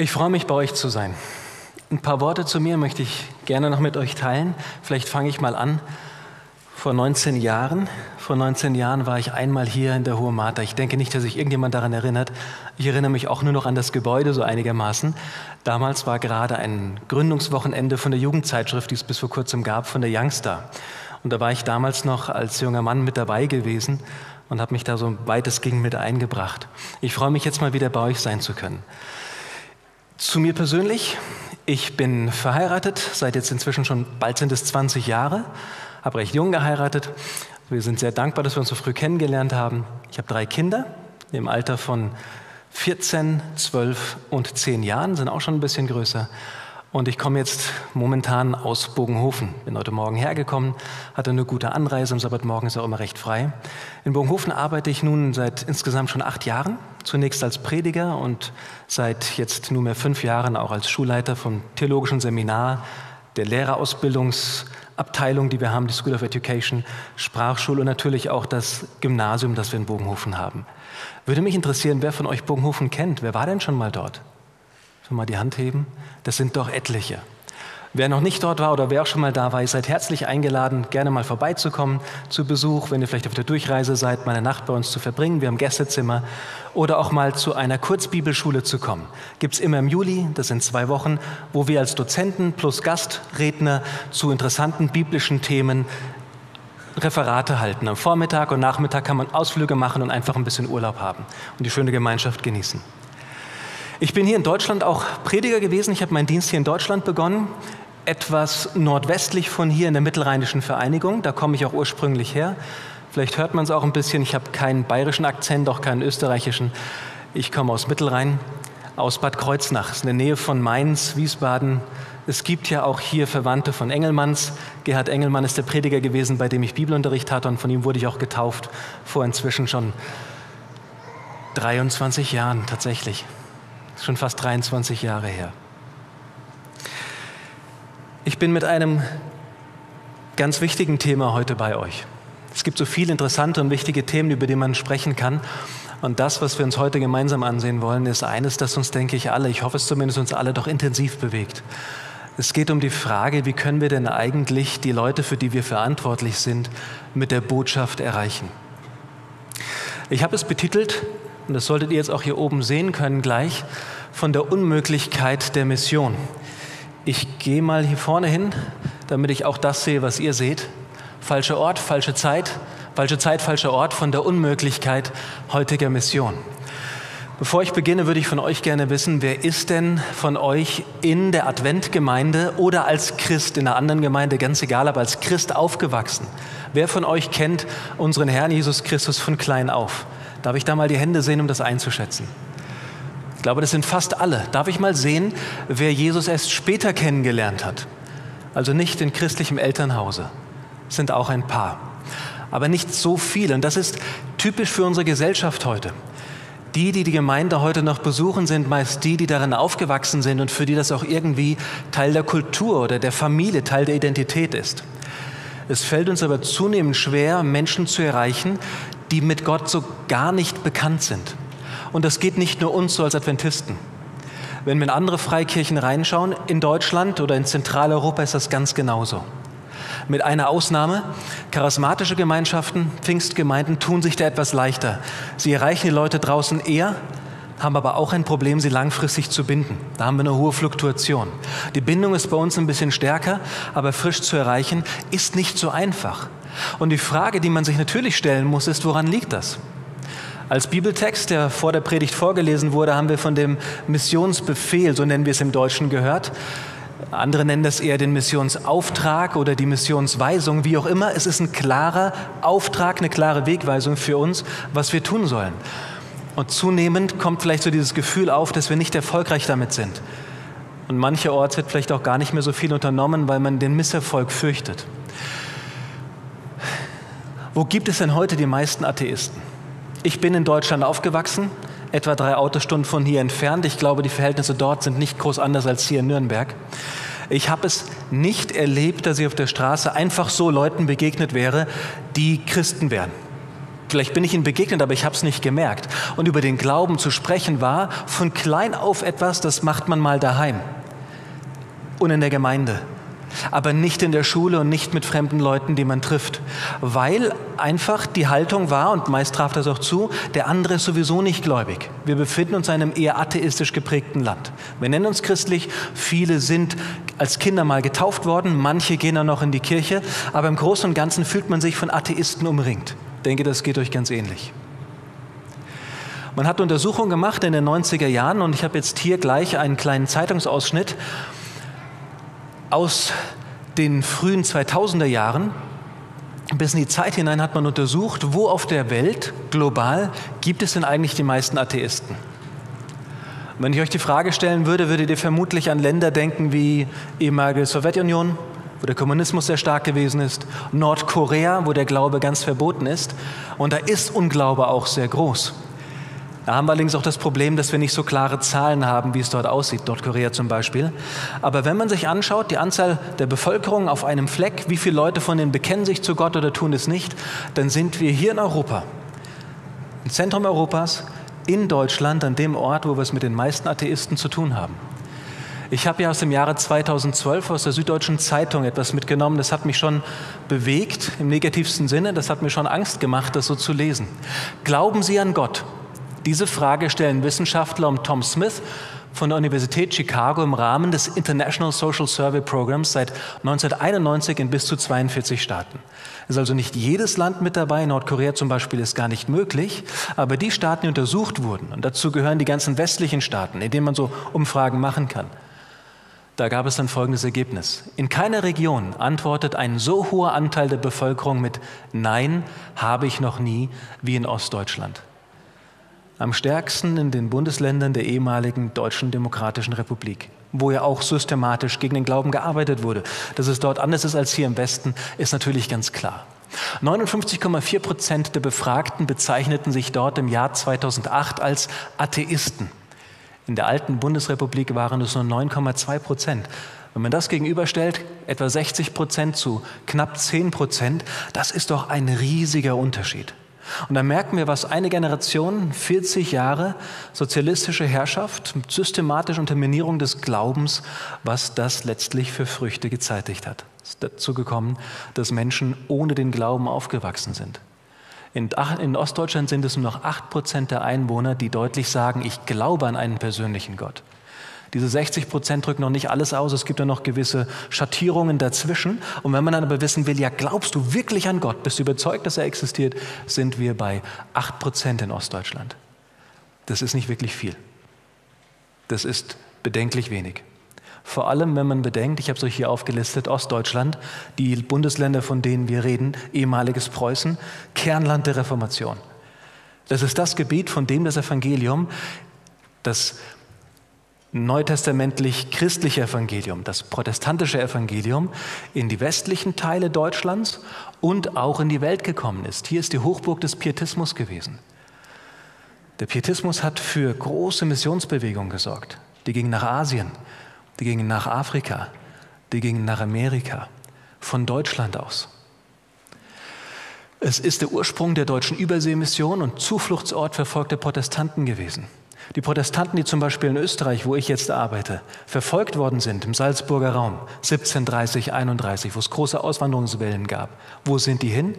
Ich freue mich, bei euch zu sein. Ein paar Worte zu mir möchte ich gerne noch mit euch teilen. Vielleicht fange ich mal an. Vor 19 Jahren, vor 19 Jahren war ich einmal hier in der Hohe Mater. Ich denke nicht, dass sich irgendjemand daran erinnert. Ich erinnere mich auch nur noch an das Gebäude so einigermaßen. Damals war gerade ein Gründungswochenende von der Jugendzeitschrift, die es bis vor kurzem gab, von der Youngster. Und da war ich damals noch als junger Mann mit dabei gewesen und habe mich da so weit es ging mit eingebracht. Ich freue mich jetzt mal wieder bei euch sein zu können. Zu mir persönlich. Ich bin verheiratet, seit jetzt inzwischen schon bald sind es 20 Jahre, habe recht jung geheiratet. Wir sind sehr dankbar, dass wir uns so früh kennengelernt haben. Ich habe drei Kinder im Alter von 14, 12 und 10 Jahren, sind auch schon ein bisschen größer. Und ich komme jetzt momentan aus Bogenhofen. Bin heute Morgen hergekommen, hatte eine gute Anreise. Am Sabbatmorgen ist auch immer recht frei. In Bogenhofen arbeite ich nun seit insgesamt schon acht Jahren. Zunächst als Prediger und seit jetzt nunmehr fünf Jahren auch als Schulleiter vom Theologischen Seminar, der Lehrerausbildungsabteilung, die wir haben, die School of Education, Sprachschule und natürlich auch das Gymnasium, das wir in Bogenhofen haben. Würde mich interessieren, wer von euch Bogenhofen kennt. Wer war denn schon mal dort? Schon mal die Hand heben? Das sind doch etliche. Wer noch nicht dort war oder wer auch schon mal da war, ihr seid herzlich eingeladen, gerne mal vorbeizukommen zu Besuch, wenn ihr vielleicht auf der Durchreise seid, meine Nacht bei uns zu verbringen. Wir haben Gästezimmer oder auch mal zu einer Kurzbibelschule zu kommen. Gibt es immer im Juli, das sind zwei Wochen, wo wir als Dozenten plus Gastredner zu interessanten biblischen Themen Referate halten. Am Vormittag und Nachmittag kann man Ausflüge machen und einfach ein bisschen Urlaub haben und die schöne Gemeinschaft genießen. Ich bin hier in Deutschland auch Prediger gewesen. Ich habe meinen Dienst hier in Deutschland begonnen, etwas nordwestlich von hier in der Mittelrheinischen Vereinigung. Da komme ich auch ursprünglich her. Vielleicht hört man es auch ein bisschen. Ich habe keinen bayerischen Akzent, auch keinen österreichischen. Ich komme aus Mittelrhein, aus Bad Kreuznach, in der Nähe von Mainz, Wiesbaden. Es gibt ja auch hier Verwandte von Engelmanns. Gerhard Engelmann ist der Prediger gewesen, bei dem ich Bibelunterricht hatte und von ihm wurde ich auch getauft vor inzwischen schon 23 Jahren tatsächlich schon fast 23 Jahre her. Ich bin mit einem ganz wichtigen Thema heute bei euch. Es gibt so viele interessante und wichtige Themen, über die man sprechen kann. Und das, was wir uns heute gemeinsam ansehen wollen, ist eines, das uns, denke ich, alle, ich hoffe es zumindest uns alle, doch intensiv bewegt. Es geht um die Frage, wie können wir denn eigentlich die Leute, für die wir verantwortlich sind, mit der Botschaft erreichen. Ich habe es betitelt und das solltet ihr jetzt auch hier oben sehen können gleich, von der Unmöglichkeit der Mission. Ich gehe mal hier vorne hin, damit ich auch das sehe, was ihr seht. Falscher Ort, falsche Zeit, falsche Zeit, falscher Ort von der Unmöglichkeit heutiger Mission. Bevor ich beginne, würde ich von euch gerne wissen, wer ist denn von euch in der Adventgemeinde oder als Christ in einer anderen Gemeinde, ganz egal, aber als Christ aufgewachsen? Wer von euch kennt unseren Herrn Jesus Christus von klein auf? Darf ich da mal die Hände sehen, um das einzuschätzen? Ich glaube, das sind fast alle. Darf ich mal sehen, wer Jesus erst später kennengelernt hat? Also nicht in christlichem Elternhause. Das sind auch ein paar. Aber nicht so viele. Und das ist typisch für unsere Gesellschaft heute. Die, die die Gemeinde heute noch besuchen, sind meist die, die darin aufgewachsen sind und für die das auch irgendwie Teil der Kultur oder der Familie, Teil der Identität ist. Es fällt uns aber zunehmend schwer, Menschen zu erreichen, die mit Gott so gar nicht bekannt sind. Und das geht nicht nur uns so als Adventisten. Wenn wir in andere Freikirchen reinschauen, in Deutschland oder in Zentraleuropa ist das ganz genauso. Mit einer Ausnahme, charismatische Gemeinschaften, Pfingstgemeinden tun sich da etwas leichter. Sie erreichen die Leute draußen eher, haben aber auch ein Problem, sie langfristig zu binden. Da haben wir eine hohe Fluktuation. Die Bindung ist bei uns ein bisschen stärker, aber frisch zu erreichen ist nicht so einfach. Und die Frage, die man sich natürlich stellen muss, ist, woran liegt das? Als Bibeltext, der vor der Predigt vorgelesen wurde, haben wir von dem Missionsbefehl, so nennen wir es im Deutschen, gehört. Andere nennen das eher den Missionsauftrag oder die Missionsweisung, wie auch immer. Es ist ein klarer Auftrag, eine klare Wegweisung für uns, was wir tun sollen. Und zunehmend kommt vielleicht so dieses Gefühl auf, dass wir nicht erfolgreich damit sind. Und mancherorts wird vielleicht auch gar nicht mehr so viel unternommen, weil man den Misserfolg fürchtet. Wo gibt es denn heute die meisten Atheisten? Ich bin in Deutschland aufgewachsen, etwa drei Autostunden von hier entfernt. Ich glaube, die Verhältnisse dort sind nicht groß anders als hier in Nürnberg. Ich habe es nicht erlebt, dass ich auf der Straße einfach so Leuten begegnet wäre, die Christen wären. Vielleicht bin ich ihnen begegnet, aber ich habe es nicht gemerkt. Und über den Glauben zu sprechen war von klein auf etwas, das macht man mal daheim und in der Gemeinde aber nicht in der Schule und nicht mit fremden Leuten, die man trifft, weil einfach die Haltung war, und meist traf das auch zu, der andere ist sowieso nicht gläubig. Wir befinden uns in einem eher atheistisch geprägten Land. Wir nennen uns christlich, viele sind als Kinder mal getauft worden, manche gehen dann noch in die Kirche, aber im Großen und Ganzen fühlt man sich von Atheisten umringt. Ich denke, das geht euch ganz ähnlich. Man hat Untersuchungen gemacht in den 90er Jahren und ich habe jetzt hier gleich einen kleinen Zeitungsausschnitt aus den frühen 2000er Jahren bis in die Zeit hinein hat man untersucht, wo auf der Welt global gibt es denn eigentlich die meisten Atheisten. wenn ich euch die Frage stellen würde, würdet ihr vermutlich an Länder denken wie ehemalige Sowjetunion, wo der Kommunismus sehr stark gewesen ist, Nordkorea, wo der Glaube ganz verboten ist. Und da ist Unglaube auch sehr groß. Da haben wir allerdings auch das Problem, dass wir nicht so klare Zahlen haben, wie es dort aussieht, Nordkorea zum Beispiel. Aber wenn man sich anschaut, die Anzahl der Bevölkerung auf einem Fleck, wie viele Leute von denen bekennen sich zu Gott oder tun es nicht, dann sind wir hier in Europa, im Zentrum Europas, in Deutschland, an dem Ort, wo wir es mit den meisten Atheisten zu tun haben. Ich habe ja aus dem Jahre 2012 aus der Süddeutschen Zeitung etwas mitgenommen. Das hat mich schon bewegt, im negativsten Sinne. Das hat mir schon Angst gemacht, das so zu lesen. Glauben Sie an Gott? Diese Frage stellen Wissenschaftler um Tom Smith von der Universität Chicago im Rahmen des International Social Survey Programs seit 1991 in bis zu 42 Staaten. Es ist also nicht jedes Land mit dabei, Nordkorea zum Beispiel ist gar nicht möglich, aber die Staaten, die untersucht wurden, und dazu gehören die ganzen westlichen Staaten, in denen man so Umfragen machen kann, da gab es dann folgendes Ergebnis. In keiner Region antwortet ein so hoher Anteil der Bevölkerung mit Nein, habe ich noch nie, wie in Ostdeutschland am stärksten in den Bundesländern der ehemaligen Deutschen Demokratischen Republik, wo ja auch systematisch gegen den Glauben gearbeitet wurde. Dass es dort anders ist als hier im Westen, ist natürlich ganz klar. 59,4 Prozent der Befragten bezeichneten sich dort im Jahr 2008 als Atheisten. In der alten Bundesrepublik waren es nur 9,2 Prozent. Wenn man das gegenüberstellt, etwa 60 Prozent zu knapp 10 Prozent, das ist doch ein riesiger Unterschied. Und da merken wir, was eine Generation, 40 Jahre sozialistische Herrschaft, systematische Unterminierung des Glaubens, was das letztlich für Früchte gezeitigt hat. Es ist dazu gekommen, dass Menschen ohne den Glauben aufgewachsen sind. In, in Ostdeutschland sind es nur noch 8 Prozent der Einwohner, die deutlich sagen, ich glaube an einen persönlichen Gott. Diese 60 Prozent drücken noch nicht alles aus. Es gibt ja noch gewisse Schattierungen dazwischen. Und wenn man dann aber wissen will, ja, glaubst du wirklich an Gott? Bist du überzeugt, dass er existiert? Sind wir bei 8 Prozent in Ostdeutschland. Das ist nicht wirklich viel. Das ist bedenklich wenig. Vor allem, wenn man bedenkt, ich habe es euch hier aufgelistet, Ostdeutschland, die Bundesländer, von denen wir reden, ehemaliges Preußen, Kernland der Reformation. Das ist das Gebiet, von dem das Evangelium, das neutestamentlich christliche Evangelium, das protestantische Evangelium, in die westlichen Teile Deutschlands und auch in die Welt gekommen ist. Hier ist die Hochburg des Pietismus gewesen. Der Pietismus hat für große Missionsbewegungen gesorgt. Die gingen nach Asien, die gingen nach Afrika, die gingen nach Amerika, von Deutschland aus. Es ist der Ursprung der deutschen Überseemission und Zufluchtsort verfolgter Protestanten gewesen. Die Protestanten, die zum Beispiel in Österreich, wo ich jetzt arbeite, verfolgt worden sind im Salzburger Raum 1730, 31, wo es große Auswanderungswellen gab, wo sind die hin?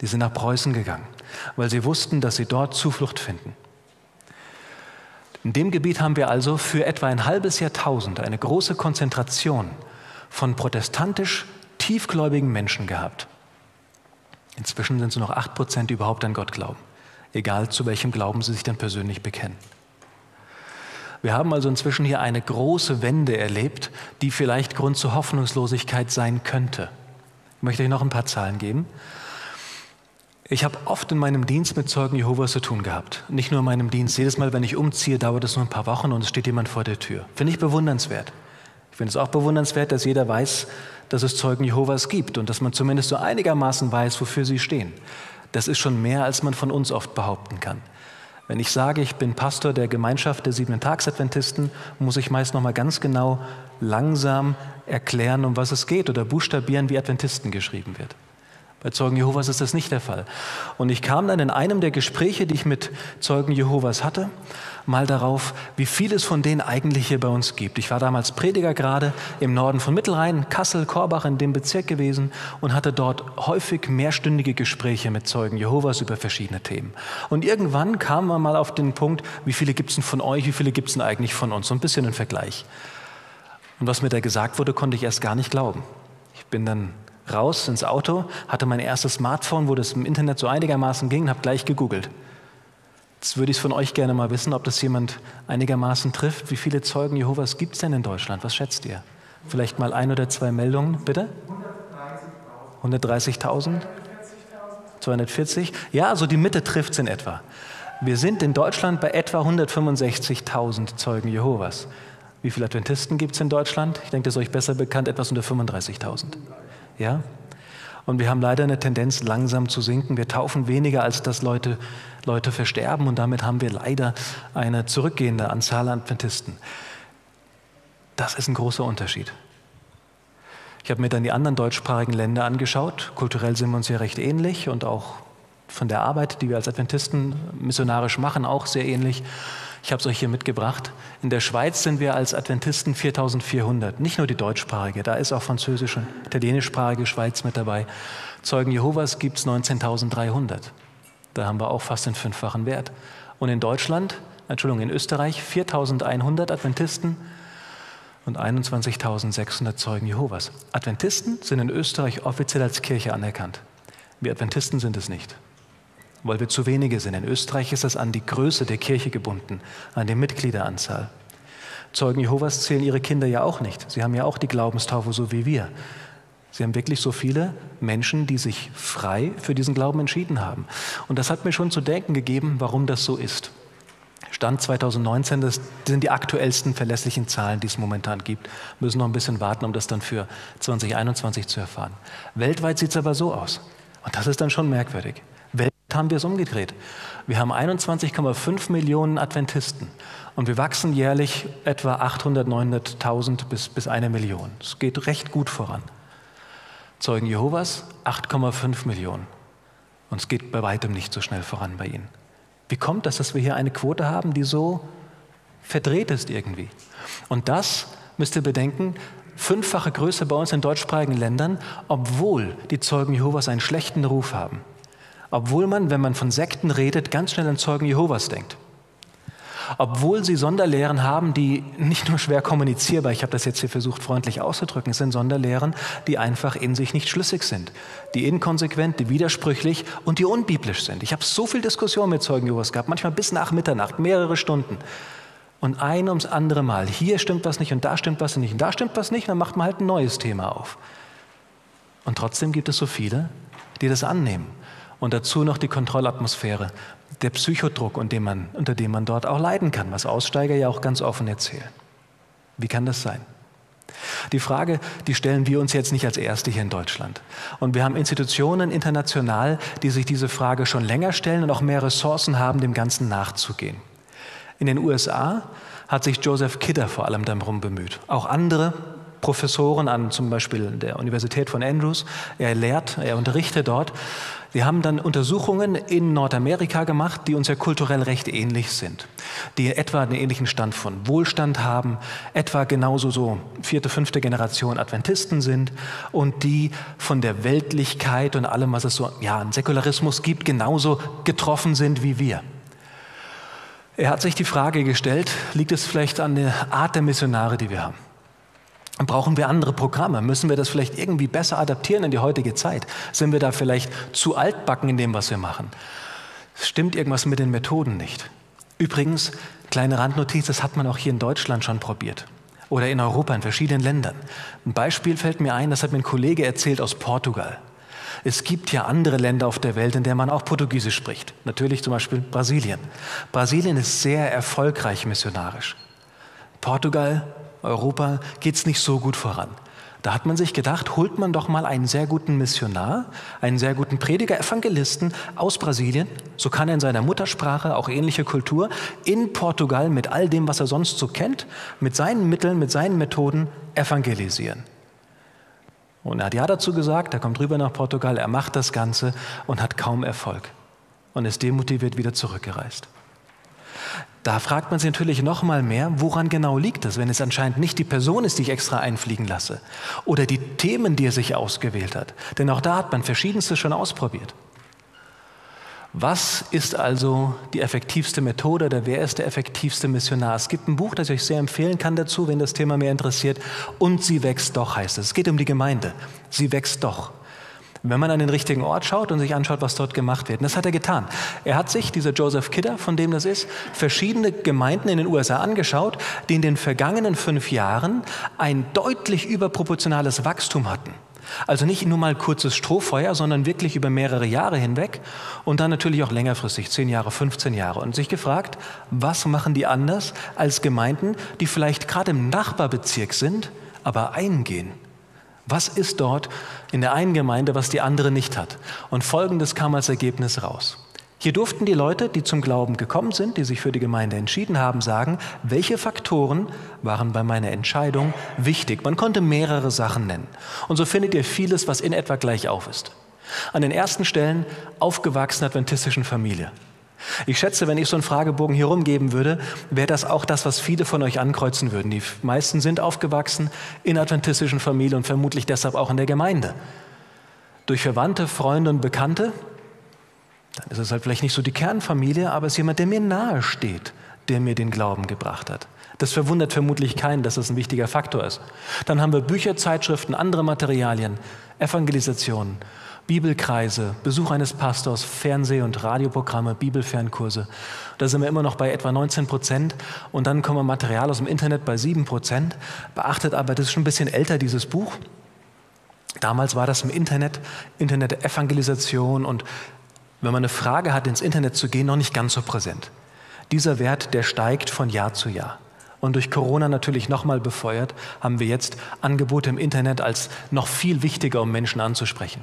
Die sind nach Preußen gegangen, weil sie wussten, dass sie dort Zuflucht finden. In dem Gebiet haben wir also für etwa ein halbes Jahrtausend eine große Konzentration von protestantisch tiefgläubigen Menschen gehabt. Inzwischen sind es nur noch acht Prozent, die überhaupt an Gott glauben, egal zu welchem Glauben sie sich dann persönlich bekennen. Wir haben also inzwischen hier eine große Wende erlebt, die vielleicht Grund zur Hoffnungslosigkeit sein könnte. Ich möchte euch noch ein paar Zahlen geben. Ich habe oft in meinem Dienst mit Zeugen Jehovas zu tun gehabt. Nicht nur in meinem Dienst. Jedes Mal, wenn ich umziehe, dauert es nur ein paar Wochen und es steht jemand vor der Tür. Finde ich bewundernswert. Ich finde es auch bewundernswert, dass jeder weiß, dass es Zeugen Jehovas gibt und dass man zumindest so einigermaßen weiß, wofür sie stehen. Das ist schon mehr, als man von uns oft behaupten kann. Wenn ich sage, ich bin Pastor der Gemeinschaft der siebenten Tagsadventisten, muss ich meist noch mal ganz genau langsam erklären, um was es geht oder buchstabieren, wie Adventisten geschrieben wird. Bei Zeugen Jehovas ist das nicht der Fall. Und ich kam dann in einem der Gespräche, die ich mit Zeugen Jehovas hatte, mal darauf, wie viel es von denen eigentlich hier bei uns gibt. Ich war damals Prediger gerade im Norden von Mittelrhein, Kassel, Korbach in dem Bezirk gewesen und hatte dort häufig mehrstündige Gespräche mit Zeugen Jehovas über verschiedene Themen. Und irgendwann kam man mal auf den Punkt, wie viele gibt es denn von euch, wie viele gibt es denn eigentlich von uns? So ein bisschen ein Vergleich. Und was mir da gesagt wurde, konnte ich erst gar nicht glauben. Ich bin dann raus ins Auto, hatte mein erstes Smartphone, wo das im Internet so einigermaßen ging, und habe gleich gegoogelt. Jetzt würde ich es von euch gerne mal wissen, ob das jemand einigermaßen trifft. Wie viele Zeugen Jehovas gibt es denn in Deutschland? Was schätzt ihr? Vielleicht mal ein oder zwei Meldungen, bitte? 130.000? 240? Ja, also die Mitte trifft es in etwa. Wir sind in Deutschland bei etwa 165.000 Zeugen Jehovas. Wie viele Adventisten gibt es in Deutschland? Ich denke, das ist euch besser bekannt, etwas unter 35.000. Ja? Und wir haben leider eine Tendenz, langsam zu sinken. Wir taufen weniger, als dass Leute, Leute versterben. Und damit haben wir leider eine zurückgehende Anzahl an Adventisten. Das ist ein großer Unterschied. Ich habe mir dann die anderen deutschsprachigen Länder angeschaut. Kulturell sind wir uns ja recht ähnlich und auch von der Arbeit, die wir als Adventisten missionarisch machen, auch sehr ähnlich. Ich habe es euch hier mitgebracht. In der Schweiz sind wir als Adventisten 4400. Nicht nur die deutschsprachige, da ist auch französische italienischsprachige Schweiz mit dabei. Zeugen Jehovas gibt es 19.300. Da haben wir auch fast den fünffachen Wert. Und in Deutschland, Entschuldigung, in Österreich 4100 Adventisten und 21.600 Zeugen Jehovas. Adventisten sind in Österreich offiziell als Kirche anerkannt. Wir Adventisten sind es nicht weil wir zu wenige sind. In Österreich ist das an die Größe der Kirche gebunden, an die Mitgliederanzahl. Zeugen Jehovas zählen ihre Kinder ja auch nicht. Sie haben ja auch die Glaubenstaufe so wie wir. Sie haben wirklich so viele Menschen, die sich frei für diesen Glauben entschieden haben. Und das hat mir schon zu denken gegeben, warum das so ist. Stand 2019, das sind die aktuellsten verlässlichen Zahlen, die es momentan gibt. Wir müssen noch ein bisschen warten, um das dann für 2021 zu erfahren. Weltweit sieht es aber so aus. Und das ist dann schon merkwürdig haben wir es umgedreht. Wir haben 21,5 Millionen Adventisten und wir wachsen jährlich etwa 800, 900.000 bis, bis eine Million. Es geht recht gut voran. Zeugen Jehovas 8,5 Millionen. Und es geht bei weitem nicht so schnell voran bei ihnen. Wie kommt das, dass wir hier eine Quote haben, die so verdreht ist irgendwie? Und das müsst ihr bedenken, fünffache Größe bei uns in deutschsprachigen Ländern, obwohl die Zeugen Jehovas einen schlechten Ruf haben obwohl man, wenn man von Sekten redet, ganz schnell an Zeugen Jehovas denkt. Obwohl sie Sonderlehren haben, die nicht nur schwer kommunizierbar, ich habe das jetzt hier versucht freundlich auszudrücken, es sind Sonderlehren, die einfach in sich nicht schlüssig sind, die inkonsequent, die widersprüchlich und die unbiblisch sind. Ich habe so viel Diskussion mit Zeugen Jehovas gehabt, manchmal bis nach Mitternacht, mehrere Stunden. Und ein ums andere Mal, hier stimmt was nicht und da stimmt was nicht und da stimmt was nicht, dann macht man halt ein neues Thema auf. Und trotzdem gibt es so viele, die das annehmen und dazu noch die Kontrollatmosphäre, der Psychodruck, unter dem, man, unter dem man dort auch leiden kann, was Aussteiger ja auch ganz offen erzählen. Wie kann das sein? Die Frage, die stellen wir uns jetzt nicht als Erste hier in Deutschland. Und wir haben Institutionen international, die sich diese Frage schon länger stellen und auch mehr Ressourcen haben, dem Ganzen nachzugehen. In den USA hat sich Joseph Kidder vor allem darum bemüht. Auch andere Professoren an zum Beispiel der Universität von Andrews, er lehrt, er unterrichtet dort wir haben dann Untersuchungen in Nordamerika gemacht, die uns ja kulturell recht ähnlich sind, die etwa einen ähnlichen Stand von Wohlstand haben, etwa genauso so vierte, fünfte Generation Adventisten sind und die von der Weltlichkeit und allem, was es so ja, an Säkularismus gibt, genauso getroffen sind wie wir. Er hat sich die Frage gestellt, liegt es vielleicht an der Art der Missionare, die wir haben? Brauchen wir andere Programme? Müssen wir das vielleicht irgendwie besser adaptieren in die heutige Zeit? Sind wir da vielleicht zu altbacken in dem, was wir machen? Stimmt irgendwas mit den Methoden nicht? Übrigens, kleine Randnotiz, das hat man auch hier in Deutschland schon probiert. Oder in Europa, in verschiedenen Ländern. Ein Beispiel fällt mir ein, das hat mir ein Kollege erzählt aus Portugal. Es gibt ja andere Länder auf der Welt, in denen man auch Portugiesisch spricht. Natürlich zum Beispiel Brasilien. Brasilien ist sehr erfolgreich missionarisch. Portugal Europa geht es nicht so gut voran. Da hat man sich gedacht, holt man doch mal einen sehr guten Missionar, einen sehr guten Prediger, Evangelisten aus Brasilien, so kann er in seiner Muttersprache, auch ähnliche Kultur, in Portugal mit all dem, was er sonst so kennt, mit seinen Mitteln, mit seinen Methoden evangelisieren. Und er hat ja dazu gesagt, er kommt rüber nach Portugal, er macht das Ganze und hat kaum Erfolg und ist demotiviert wieder zurückgereist. Da fragt man sich natürlich noch mal mehr, woran genau liegt es, wenn es anscheinend nicht die Person ist, die ich extra einfliegen lasse oder die Themen, die er sich ausgewählt hat. Denn auch da hat man verschiedenste schon ausprobiert. Was ist also die effektivste Methode oder wer ist der effektivste Missionar? Es gibt ein Buch, das ich euch sehr empfehlen kann dazu, wenn das Thema mehr interessiert. Und sie wächst doch, heißt es. Es geht um die Gemeinde. Sie wächst doch. Wenn man an den richtigen Ort schaut und sich anschaut, was dort gemacht wird. Und das hat er getan. Er hat sich, dieser Joseph Kidder, von dem das ist, verschiedene Gemeinden in den USA angeschaut, die in den vergangenen fünf Jahren ein deutlich überproportionales Wachstum hatten. Also nicht nur mal kurzes Strohfeuer, sondern wirklich über mehrere Jahre hinweg und dann natürlich auch längerfristig, 10 Jahre, 15 Jahre. Und sich gefragt, was machen die anders als Gemeinden, die vielleicht gerade im Nachbarbezirk sind, aber eingehen? Was ist dort in der einen Gemeinde, was die andere nicht hat? Und Folgendes kam als Ergebnis raus. Hier durften die Leute, die zum Glauben gekommen sind, die sich für die Gemeinde entschieden haben, sagen, welche Faktoren waren bei meiner Entscheidung wichtig. Man konnte mehrere Sachen nennen. Und so findet ihr vieles, was in etwa gleich auf ist. An den ersten Stellen aufgewachsene adventistischen Familie. Ich schätze, wenn ich so einen Fragebogen hier rumgeben würde, wäre das auch das, was viele von euch ankreuzen würden. Die meisten sind aufgewachsen in adventistischen Familien und vermutlich deshalb auch in der Gemeinde. Durch Verwandte, Freunde und Bekannte dann ist es halt vielleicht nicht so die Kernfamilie, aber es ist jemand, der mir nahe steht, der mir den Glauben gebracht hat. Das verwundert vermutlich keinen, dass das ein wichtiger Faktor ist. Dann haben wir Bücher, Zeitschriften, andere Materialien, Evangelisationen, Bibelkreise, Besuch eines Pastors, Fernseh- und Radioprogramme, Bibelfernkurse. Da sind wir immer noch bei etwa 19 Prozent. Und dann kommen Material aus dem Internet bei 7 Prozent. Beachtet aber, das ist schon ein bisschen älter, dieses Buch. Damals war das im Internet, Internet-Evangelisation und wenn man eine Frage hat, ins Internet zu gehen, noch nicht ganz so präsent. Dieser Wert, der steigt von Jahr zu Jahr. Und durch Corona natürlich nochmal befeuert, haben wir jetzt Angebote im Internet als noch viel wichtiger, um Menschen anzusprechen.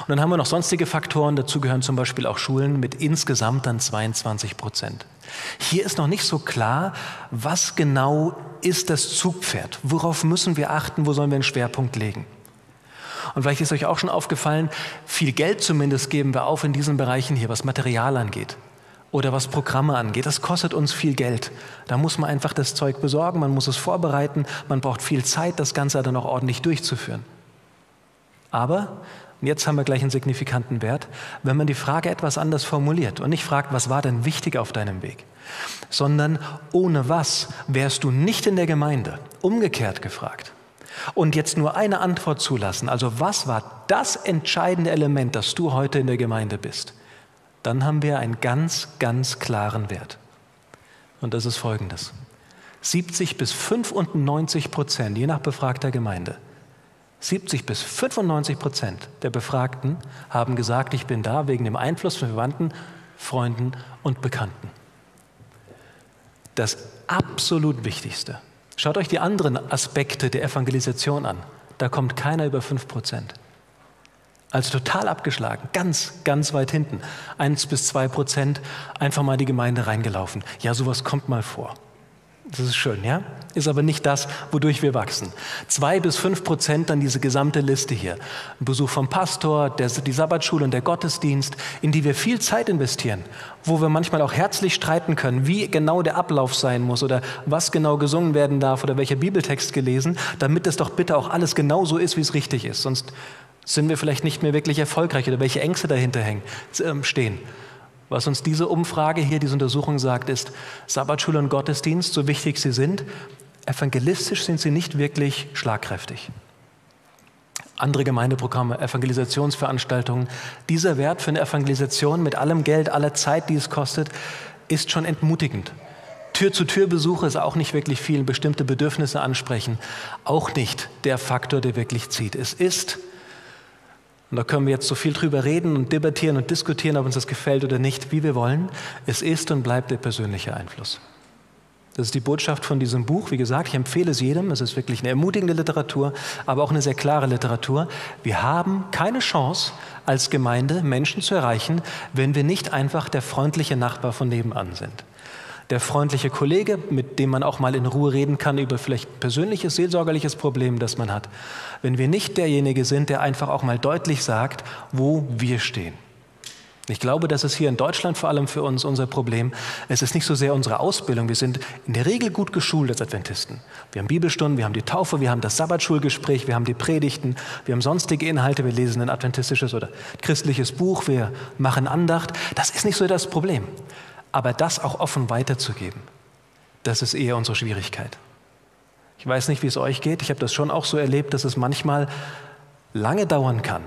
Und dann haben wir noch sonstige Faktoren, dazu gehören zum Beispiel auch Schulen mit insgesamt dann 22 Prozent. Hier ist noch nicht so klar, was genau ist das Zugpferd, worauf müssen wir achten, wo sollen wir einen Schwerpunkt legen. Und vielleicht ist euch auch schon aufgefallen, viel Geld zumindest geben wir auf in diesen Bereichen hier, was Material angeht oder was Programme angeht. Das kostet uns viel Geld. Da muss man einfach das Zeug besorgen, man muss es vorbereiten, man braucht viel Zeit, das Ganze dann auch ordentlich durchzuführen. Aber, und jetzt haben wir gleich einen signifikanten Wert, wenn man die Frage etwas anders formuliert und nicht fragt, was war denn wichtig auf deinem Weg, sondern ohne was wärst du nicht in der Gemeinde, umgekehrt gefragt und jetzt nur eine Antwort zulassen, also was war das entscheidende Element, dass du heute in der Gemeinde bist, dann haben wir einen ganz, ganz klaren Wert. Und das ist folgendes. 70 bis 95 Prozent, je nach befragter Gemeinde, 70 bis 95 Prozent der Befragten haben gesagt, ich bin da wegen dem Einfluss von Verwandten, Freunden und Bekannten. Das absolut Wichtigste Schaut euch die anderen Aspekte der Evangelisation an. Da kommt keiner über 5 Prozent. Also total abgeschlagen, ganz, ganz weit hinten. Eins bis zwei Prozent einfach mal die Gemeinde reingelaufen. Ja, sowas kommt mal vor. Das ist schön, ja? Ist aber nicht das, wodurch wir wachsen. Zwei bis fünf Prozent dann diese gesamte Liste hier. Ein Besuch vom Pastor, der, die Sabbatschule und der Gottesdienst, in die wir viel Zeit investieren, wo wir manchmal auch herzlich streiten können, wie genau der Ablauf sein muss oder was genau gesungen werden darf oder welcher Bibeltext gelesen, damit es doch bitte auch alles genau so ist, wie es richtig ist. Sonst sind wir vielleicht nicht mehr wirklich erfolgreich oder welche Ängste dahinter hängen, ähm, stehen. Was uns diese Umfrage hier, diese Untersuchung sagt, ist, Sabbatschule und Gottesdienst, so wichtig sie sind, evangelistisch sind sie nicht wirklich schlagkräftig. Andere Gemeindeprogramme, Evangelisationsveranstaltungen. Dieser Wert für eine Evangelisation mit allem Geld, aller Zeit, die es kostet, ist schon entmutigend. Tür-zu-Tür-Besuche ist auch nicht wirklich viel, bestimmte Bedürfnisse ansprechen, auch nicht der Faktor, der wirklich zieht. Es ist und da können wir jetzt so viel drüber reden und debattieren und diskutieren, ob uns das gefällt oder nicht, wie wir wollen. Es ist und bleibt der persönliche Einfluss. Das ist die Botschaft von diesem Buch. Wie gesagt, ich empfehle es jedem. Es ist wirklich eine ermutigende Literatur, aber auch eine sehr klare Literatur. Wir haben keine Chance, als Gemeinde Menschen zu erreichen, wenn wir nicht einfach der freundliche Nachbar von nebenan sind. Der freundliche Kollege, mit dem man auch mal in Ruhe reden kann über vielleicht persönliches, seelsorgerliches Problem, das man hat. Wenn wir nicht derjenige sind, der einfach auch mal deutlich sagt, wo wir stehen. Ich glaube, das ist hier in Deutschland vor allem für uns unser Problem. Es ist nicht so sehr unsere Ausbildung. Wir sind in der Regel gut geschult als Adventisten. Wir haben Bibelstunden, wir haben die Taufe, wir haben das Sabbatschulgespräch, wir haben die Predigten, wir haben sonstige Inhalte, wir lesen ein adventistisches oder christliches Buch, wir machen Andacht. Das ist nicht so das Problem. Aber das auch offen weiterzugeben, das ist eher unsere Schwierigkeit. Ich weiß nicht, wie es euch geht. Ich habe das schon auch so erlebt, dass es manchmal lange dauern kann,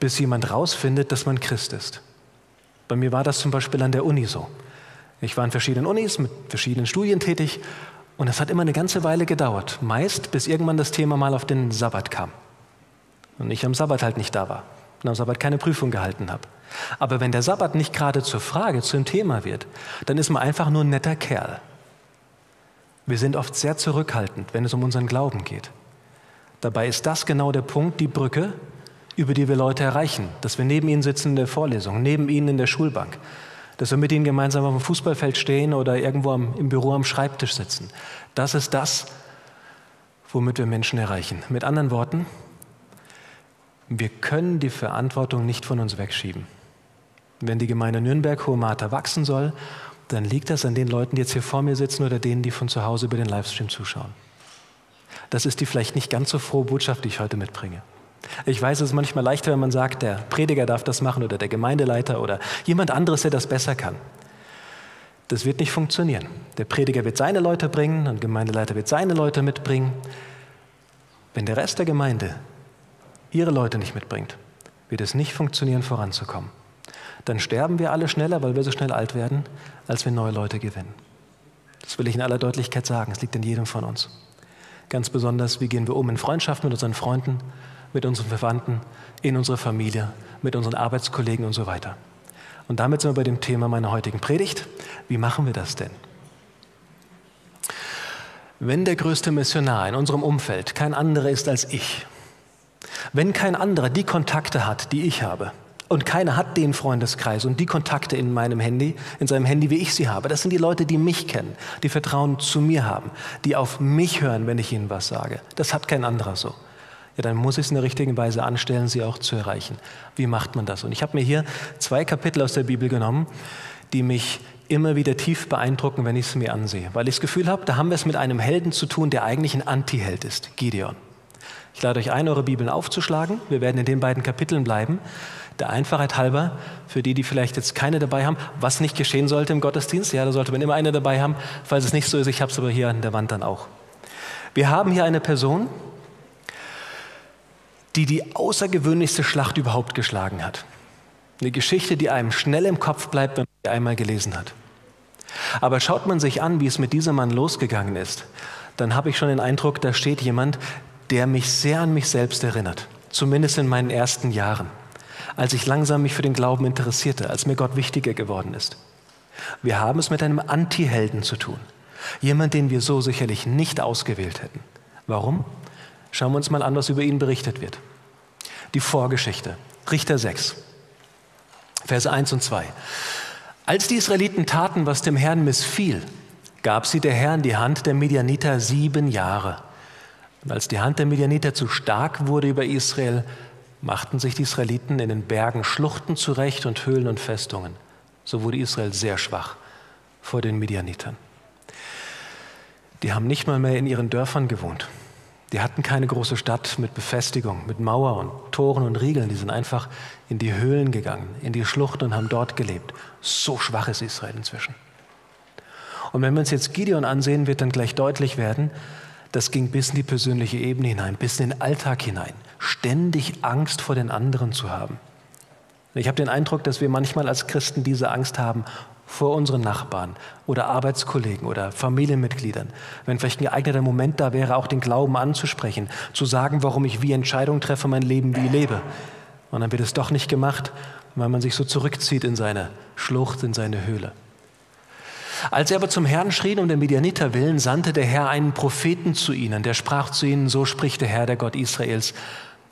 bis jemand rausfindet, dass man Christ ist. Bei mir war das zum Beispiel an der Uni so. Ich war in verschiedenen Unis mit verschiedenen Studien tätig und es hat immer eine ganze Weile gedauert, meist bis irgendwann das Thema mal auf den Sabbat kam. Und ich am Sabbat halt nicht da war und am Sabbat keine Prüfung gehalten habe. Aber wenn der Sabbat nicht gerade zur Frage, zum Thema wird, dann ist man einfach nur ein netter Kerl. Wir sind oft sehr zurückhaltend, wenn es um unseren Glauben geht. Dabei ist das genau der Punkt, die Brücke, über die wir Leute erreichen, dass wir neben ihnen sitzen in der Vorlesung, neben ihnen in der Schulbank, dass wir mit ihnen gemeinsam auf dem Fußballfeld stehen oder irgendwo am, im Büro am Schreibtisch sitzen. Das ist das, womit wir Menschen erreichen. Mit anderen Worten, wir können die Verantwortung nicht von uns wegschieben. Wenn die Gemeinde Nürnberg Hohe Martha wachsen soll, dann liegt das an den Leuten, die jetzt hier vor mir sitzen oder denen, die von zu Hause über den Livestream zuschauen. Das ist die vielleicht nicht ganz so frohe Botschaft, die ich heute mitbringe. Ich weiß, es ist manchmal leichter, wenn man sagt, der Prediger darf das machen oder der Gemeindeleiter oder jemand anderes, der das besser kann. Das wird nicht funktionieren. Der Prediger wird seine Leute bringen und der Gemeindeleiter wird seine Leute mitbringen. Wenn der Rest der Gemeinde ihre Leute nicht mitbringt, wird es nicht funktionieren, voranzukommen. Dann sterben wir alle schneller, weil wir so schnell alt werden, als wir neue Leute gewinnen. Das will ich in aller Deutlichkeit sagen. Es liegt in jedem von uns. Ganz besonders, wie gehen wir um in Freundschaft mit unseren Freunden, mit unseren Verwandten, in unserer Familie, mit unseren Arbeitskollegen und so weiter. Und damit sind wir bei dem Thema meiner heutigen Predigt. Wie machen wir das denn? Wenn der größte Missionar in unserem Umfeld kein anderer ist als ich, wenn kein anderer die Kontakte hat, die ich habe, und keiner hat den Freundeskreis und die Kontakte in meinem Handy, in seinem Handy, wie ich sie habe. Das sind die Leute, die mich kennen, die Vertrauen zu mir haben, die auf mich hören, wenn ich ihnen was sage. Das hat kein anderer so ja, dann muss ich es in der richtigen Weise anstellen, sie auch zu erreichen. Wie macht man das? Und ich habe mir hier zwei Kapitel aus der Bibel genommen, die mich immer wieder tief beeindrucken, wenn ich es mir ansehe. Weil ich das Gefühl habe, da haben wir es mit einem Helden zu tun, der eigentlich ein Anti-Held ist, Gideon. Ich lade euch ein, eure Bibeln aufzuschlagen. Wir werden in den beiden Kapiteln bleiben. Der Einfachheit halber, für die, die vielleicht jetzt keine dabei haben, was nicht geschehen sollte im Gottesdienst, ja, da sollte man immer eine dabei haben. Falls es nicht so ist, ich habe es aber hier an der Wand dann auch. Wir haben hier eine Person, die die außergewöhnlichste Schlacht überhaupt geschlagen hat. Eine Geschichte, die einem schnell im Kopf bleibt, wenn man sie einmal gelesen hat. Aber schaut man sich an, wie es mit diesem Mann losgegangen ist, dann habe ich schon den Eindruck, da steht jemand, der mich sehr an mich selbst erinnert. Zumindest in meinen ersten Jahren, als ich langsam mich für den Glauben interessierte, als mir Gott wichtiger geworden ist. Wir haben es mit einem Anti-Helden zu tun. Jemand, den wir so sicherlich nicht ausgewählt hätten. Warum? Schauen wir uns mal an, was über ihn berichtet wird. Die Vorgeschichte. Richter 6, Verse 1 und 2. Als die Israeliten taten, was dem Herrn missfiel, gab sie der Herr in die Hand der Medianiter sieben Jahre. Und als die Hand der Medianiter zu stark wurde über Israel, machten sich die Israeliten in den Bergen Schluchten zurecht und Höhlen und Festungen. So wurde Israel sehr schwach vor den Medianitern. Die haben nicht mal mehr in ihren Dörfern gewohnt. Die hatten keine große Stadt mit Befestigung, mit Mauer und Toren und Riegeln. Die sind einfach in die Höhlen gegangen, in die Schluchten und haben dort gelebt. So schwach ist Israel inzwischen. Und wenn wir uns jetzt Gideon ansehen, wird dann gleich deutlich werden, das ging bis in die persönliche Ebene hinein, bis in den Alltag hinein. Ständig Angst vor den anderen zu haben. Ich habe den Eindruck, dass wir manchmal als Christen diese Angst haben vor unseren Nachbarn oder Arbeitskollegen oder Familienmitgliedern, wenn vielleicht ein geeigneter Moment da wäre, auch den Glauben anzusprechen, zu sagen, warum ich wie Entscheidungen treffe, mein Leben wie lebe. Und dann wird es doch nicht gemacht, weil man sich so zurückzieht in seine Schlucht, in seine Höhle. Als sie aber zum Herrn schrien um den Midianiter willen, sandte der Herr einen Propheten zu ihnen, der sprach zu ihnen, so spricht der Herr, der Gott Israels,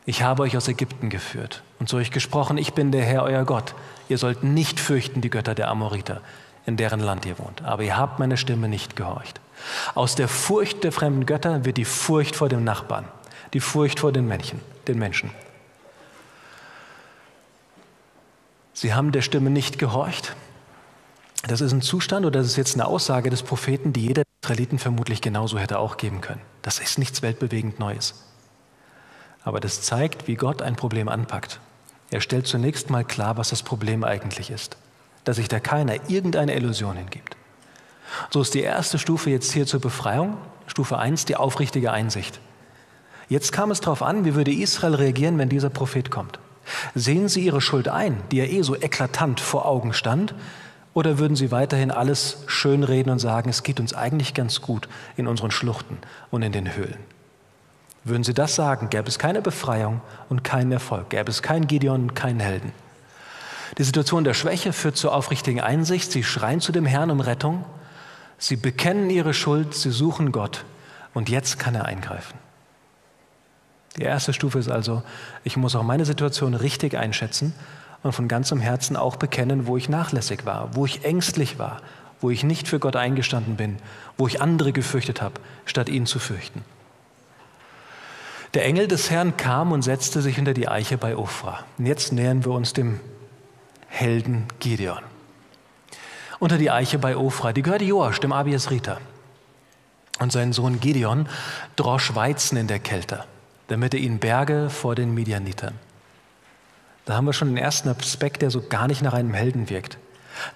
ich habe euch aus Ägypten geführt und zu euch gesprochen, ich bin der Herr, euer Gott. Ihr sollt nicht fürchten die Götter der Amoriter. in deren Land ihr wohnt, aber ihr habt meine Stimme nicht gehorcht. Aus der Furcht der fremden Götter wird die Furcht vor dem Nachbarn, die Furcht vor den Menschen, den Menschen. Sie haben der Stimme nicht gehorcht. Das ist ein Zustand oder das ist jetzt eine Aussage des Propheten, die jeder Israeliten vermutlich genauso hätte auch geben können. Das ist nichts weltbewegend Neues. Aber das zeigt, wie Gott ein Problem anpackt. Er stellt zunächst mal klar, was das Problem eigentlich ist. Dass sich da keiner irgendeine Illusion hingibt. So ist die erste Stufe jetzt hier zur Befreiung, Stufe 1, die aufrichtige Einsicht. Jetzt kam es darauf an, wie würde Israel reagieren, wenn dieser Prophet kommt. Sehen sie ihre Schuld ein, die ja eh so eklatant vor Augen stand, oder würden sie weiterhin alles schönreden und sagen, es geht uns eigentlich ganz gut in unseren Schluchten und in den Höhlen? Würden sie das sagen, gäbe es keine Befreiung und keinen Erfolg, gäbe es keinen Gideon und keinen Helden. Die Situation der Schwäche führt zur aufrichtigen Einsicht. Sie schreien zu dem Herrn um Rettung. Sie bekennen ihre Schuld, sie suchen Gott. Und jetzt kann er eingreifen. Die erste Stufe ist also, ich muss auch meine Situation richtig einschätzen und von ganzem Herzen auch bekennen, wo ich nachlässig war, wo ich ängstlich war, wo ich nicht für Gott eingestanden bin, wo ich andere gefürchtet habe, statt ihn zu fürchten. Der Engel des Herrn kam und setzte sich hinter die Eiche bei Ophra. Und jetzt nähern wir uns dem Helden Gideon. Unter die Eiche bei Ophra, die gehörte Joasch, dem Abiesriter. Und sein Sohn Gideon drosch Weizen in der Kälte, damit er ihn berge vor den Midianitern. Da haben wir schon den ersten Aspekt, der so gar nicht nach einem Helden wirkt.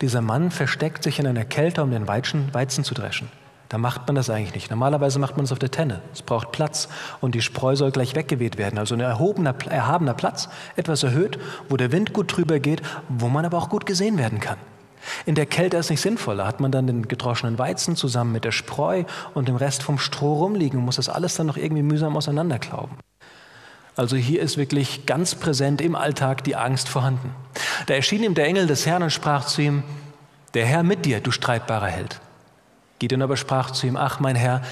Dieser Mann versteckt sich in einer Kälte, um den Weizen, Weizen zu dreschen. Da macht man das eigentlich nicht. Normalerweise macht man es auf der Tenne. Es braucht Platz und die Spreu soll gleich weggeweht werden. Also ein erhobener, erhabener Platz, etwas erhöht, wo der Wind gut drüber geht, wo man aber auch gut gesehen werden kann. In der Kälte ist es nicht sinnvoll. Da hat man dann den gedroschenen Weizen zusammen mit der Spreu und dem Rest vom Stroh rumliegen und muss das alles dann noch irgendwie mühsam auseinanderklauben. Also hier ist wirklich ganz präsent im Alltag die Angst vorhanden. Da erschien ihm der Engel des Herrn und sprach zu ihm, der Herr mit dir, du streitbarer Held. Gideon aber sprach zu ihm, ach mein Herr,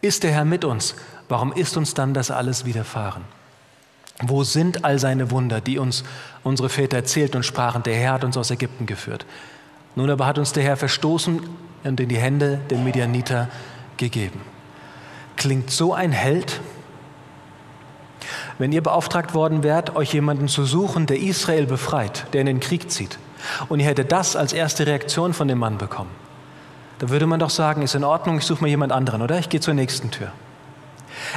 ist der Herr mit uns? Warum ist uns dann das alles widerfahren? Wo sind all seine Wunder, die uns unsere Väter erzählt und sprachen, der Herr hat uns aus Ägypten geführt? Nun aber hat uns der Herr verstoßen und in die Hände der Midianiter gegeben. Klingt so ein Held? Wenn ihr beauftragt worden wärt, euch jemanden zu suchen, der Israel befreit, der in den Krieg zieht, und ihr hättet das als erste Reaktion von dem Mann bekommen, da würde man doch sagen, ist in Ordnung, ich suche mir jemand anderen, oder? Ich gehe zur nächsten Tür.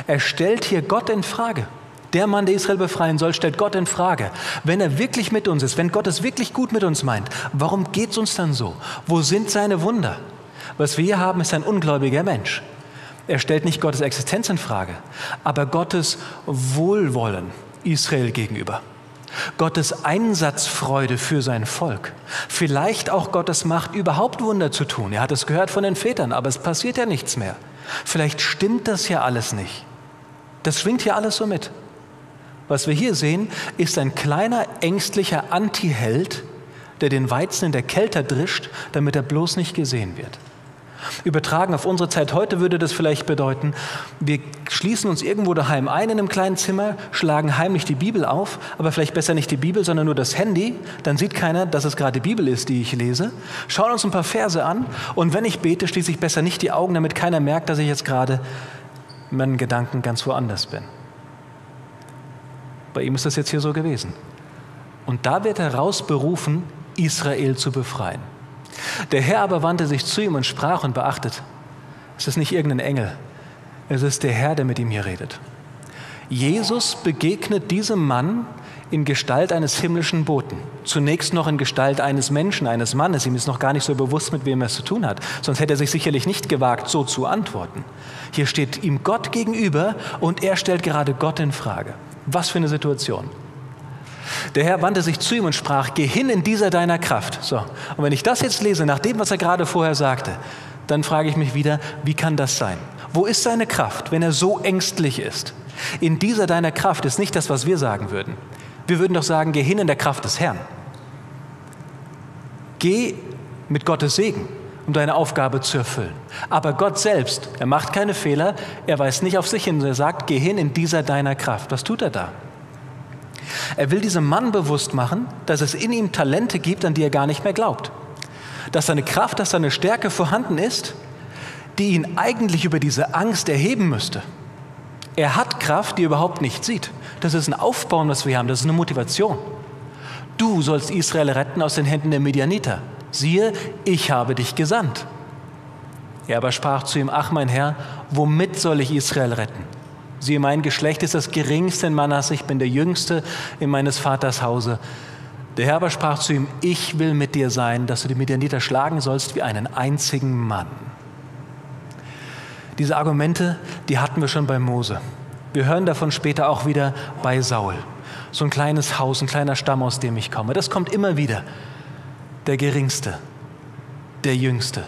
Er stellt hier Gott in Frage. Der Mann, der Israel befreien soll, stellt Gott in Frage. Wenn er wirklich mit uns ist, wenn Gott es wirklich gut mit uns meint, warum geht es uns dann so? Wo sind seine Wunder? Was wir hier haben, ist ein ungläubiger Mensch. Er stellt nicht Gottes Existenz in Frage, aber Gottes Wohlwollen Israel gegenüber. Gottes Einsatzfreude für sein Volk. Vielleicht auch Gottes Macht, überhaupt Wunder zu tun. Er hat es gehört von den Vätern, aber es passiert ja nichts mehr. Vielleicht stimmt das ja alles nicht. Das schwingt hier alles so mit. Was wir hier sehen, ist ein kleiner, ängstlicher Antiheld, der den Weizen in der Kälte drischt, damit er bloß nicht gesehen wird. Übertragen auf unsere Zeit heute würde das vielleicht bedeuten, wir schließen uns irgendwo daheim ein in einem kleinen Zimmer, schlagen heimlich die Bibel auf, aber vielleicht besser nicht die Bibel, sondern nur das Handy, dann sieht keiner, dass es gerade die Bibel ist, die ich lese, schauen uns ein paar Verse an und wenn ich bete, schließe ich besser nicht die Augen, damit keiner merkt, dass ich jetzt gerade in meinen Gedanken ganz woanders bin. Bei ihm ist das jetzt hier so gewesen. Und da wird er rausberufen, Israel zu befreien. Der Herr aber wandte sich zu ihm und sprach und beachtet, es ist nicht irgendein Engel, es ist der Herr, der mit ihm hier redet. Jesus begegnet diesem Mann in Gestalt eines himmlischen Boten. Zunächst noch in Gestalt eines Menschen, eines Mannes. Ihm ist noch gar nicht so bewusst, mit wem er es zu tun hat. Sonst hätte er sich sicherlich nicht gewagt, so zu antworten. Hier steht ihm Gott gegenüber und er stellt gerade Gott in Frage. Was für eine Situation. Der Herr wandte sich zu ihm und sprach, geh hin in dieser deiner Kraft. So. Und wenn ich das jetzt lese, nach dem, was er gerade vorher sagte, dann frage ich mich wieder, wie kann das sein? Wo ist seine Kraft, wenn er so ängstlich ist? In dieser deiner Kraft ist nicht das, was wir sagen würden. Wir würden doch sagen, geh hin in der Kraft des Herrn. Geh mit Gottes Segen, um deine Aufgabe zu erfüllen. Aber Gott selbst, er macht keine Fehler, er weist nicht auf sich hin, er sagt, geh hin in dieser deiner Kraft. Was tut er da? Er will diesem Mann bewusst machen, dass es in ihm Talente gibt, an die er gar nicht mehr glaubt. dass seine Kraft, dass seine Stärke vorhanden ist, die ihn eigentlich über diese Angst erheben müsste. Er hat Kraft, die er überhaupt nicht sieht. Das ist ein Aufbauen, was wir haben, das ist eine Motivation. Du sollst Israel retten aus den Händen der Medianiter. Siehe, ich habe dich gesandt. Er aber sprach zu ihm, ach mein Herr, womit soll ich Israel retten? Siehe, mein Geschlecht ist das geringste in Manasse, ich bin der Jüngste in meines Vaters Hause. Der Herr aber sprach zu ihm, ich will mit dir sein, dass du die Medianiter schlagen sollst wie einen einzigen Mann. Diese Argumente, die hatten wir schon bei Mose. Wir hören davon später auch wieder bei Saul. So ein kleines Haus, ein kleiner Stamm, aus dem ich komme. Das kommt immer wieder. Der Geringste, der Jüngste.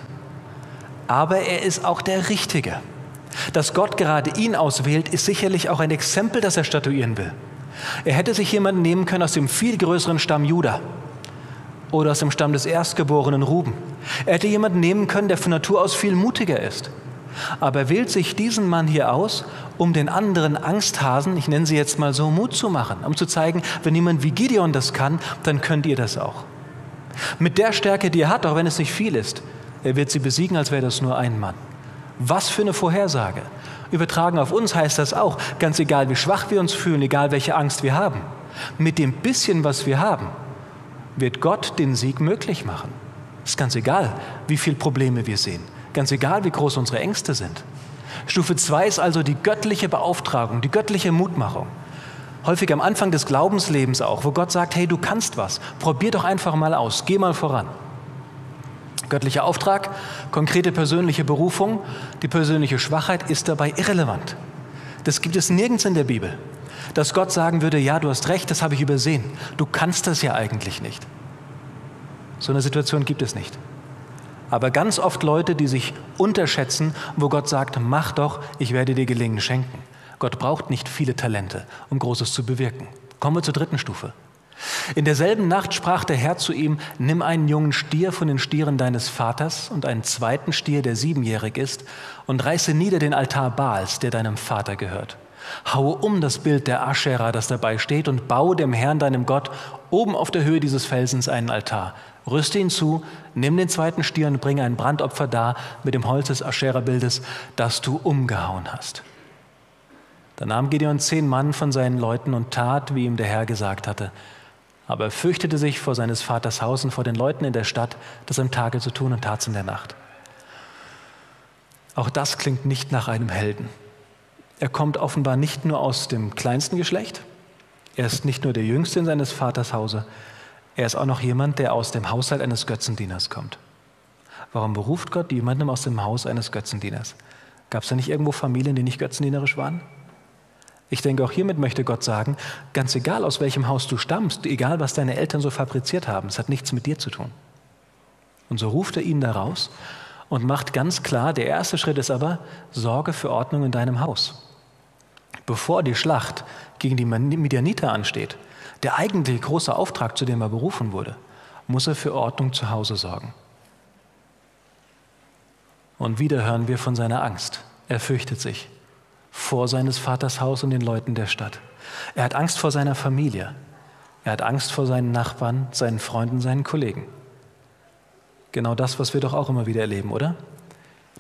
Aber er ist auch der Richtige. Dass Gott gerade ihn auswählt, ist sicherlich auch ein Exempel, das er statuieren will. Er hätte sich jemanden nehmen können aus dem viel größeren Stamm Juda oder aus dem Stamm des erstgeborenen Ruben. Er hätte jemanden nehmen können, der von Natur aus viel mutiger ist. Aber er wählt sich diesen Mann hier aus, um den anderen Angsthasen, ich nenne sie jetzt mal so, Mut zu machen, um zu zeigen, wenn jemand wie Gideon das kann, dann könnt ihr das auch. Mit der Stärke, die er hat, auch wenn es nicht viel ist, er wird sie besiegen, als wäre das nur ein Mann. Was für eine Vorhersage. Übertragen auf uns heißt das auch, ganz egal wie schwach wir uns fühlen, egal welche Angst wir haben, mit dem bisschen, was wir haben, wird Gott den Sieg möglich machen. Ist ganz egal, wie viele Probleme wir sehen. Ganz egal, wie groß unsere Ängste sind. Stufe 2 ist also die göttliche Beauftragung, die göttliche Mutmachung. Häufig am Anfang des Glaubenslebens auch, wo Gott sagt, hey, du kannst was, probier doch einfach mal aus, geh mal voran. Göttlicher Auftrag, konkrete persönliche Berufung, die persönliche Schwachheit ist dabei irrelevant. Das gibt es nirgends in der Bibel. Dass Gott sagen würde, ja, du hast recht, das habe ich übersehen. Du kannst das ja eigentlich nicht. So eine Situation gibt es nicht aber ganz oft Leute, die sich unterschätzen, wo Gott sagt, mach doch, ich werde dir Gelingen schenken. Gott braucht nicht viele Talente, um Großes zu bewirken. Kommen wir zur dritten Stufe. In derselben Nacht sprach der Herr zu ihm, nimm einen jungen Stier von den Stieren deines Vaters und einen zweiten Stier, der siebenjährig ist, und reiße nieder den Altar Baals, der deinem Vater gehört. Haue um das Bild der Aschera, das dabei steht, und baue dem Herrn, deinem Gott, oben auf der Höhe dieses Felsens einen Altar. Rüste ihn zu, nimm den zweiten Stier und bringe ein Brandopfer dar mit dem Holz des Aschera-Bildes, das du umgehauen hast. Da nahm Gideon zehn Mann von seinen Leuten und tat, wie ihm der Herr gesagt hatte. Aber er fürchtete sich vor seines Vaters Haus und vor den Leuten in der Stadt, das am Tage zu tun und tat es in der Nacht. Auch das klingt nicht nach einem Helden. Er kommt offenbar nicht nur aus dem kleinsten Geschlecht, er ist nicht nur der Jüngste in seines Vaters Hause, er ist auch noch jemand, der aus dem Haushalt eines Götzendieners kommt. Warum beruft Gott jemandem aus dem Haus eines Götzendieners? Gab es da nicht irgendwo Familien, die nicht götzendienerisch waren? Ich denke, auch hiermit möchte Gott sagen, ganz egal aus welchem Haus du stammst, egal was deine Eltern so fabriziert haben, es hat nichts mit dir zu tun. Und so ruft er ihn da raus und macht ganz klar, der erste Schritt ist aber, sorge für Ordnung in deinem Haus. Bevor die Schlacht gegen die Midianiter ansteht, der eigentliche große Auftrag, zu dem er berufen wurde, muss er für Ordnung zu Hause sorgen. Und wieder hören wir von seiner Angst. Er fürchtet sich vor seines Vaters Haus und den Leuten der Stadt. Er hat Angst vor seiner Familie. Er hat Angst vor seinen Nachbarn, seinen Freunden, seinen Kollegen. Genau das, was wir doch auch immer wieder erleben, oder?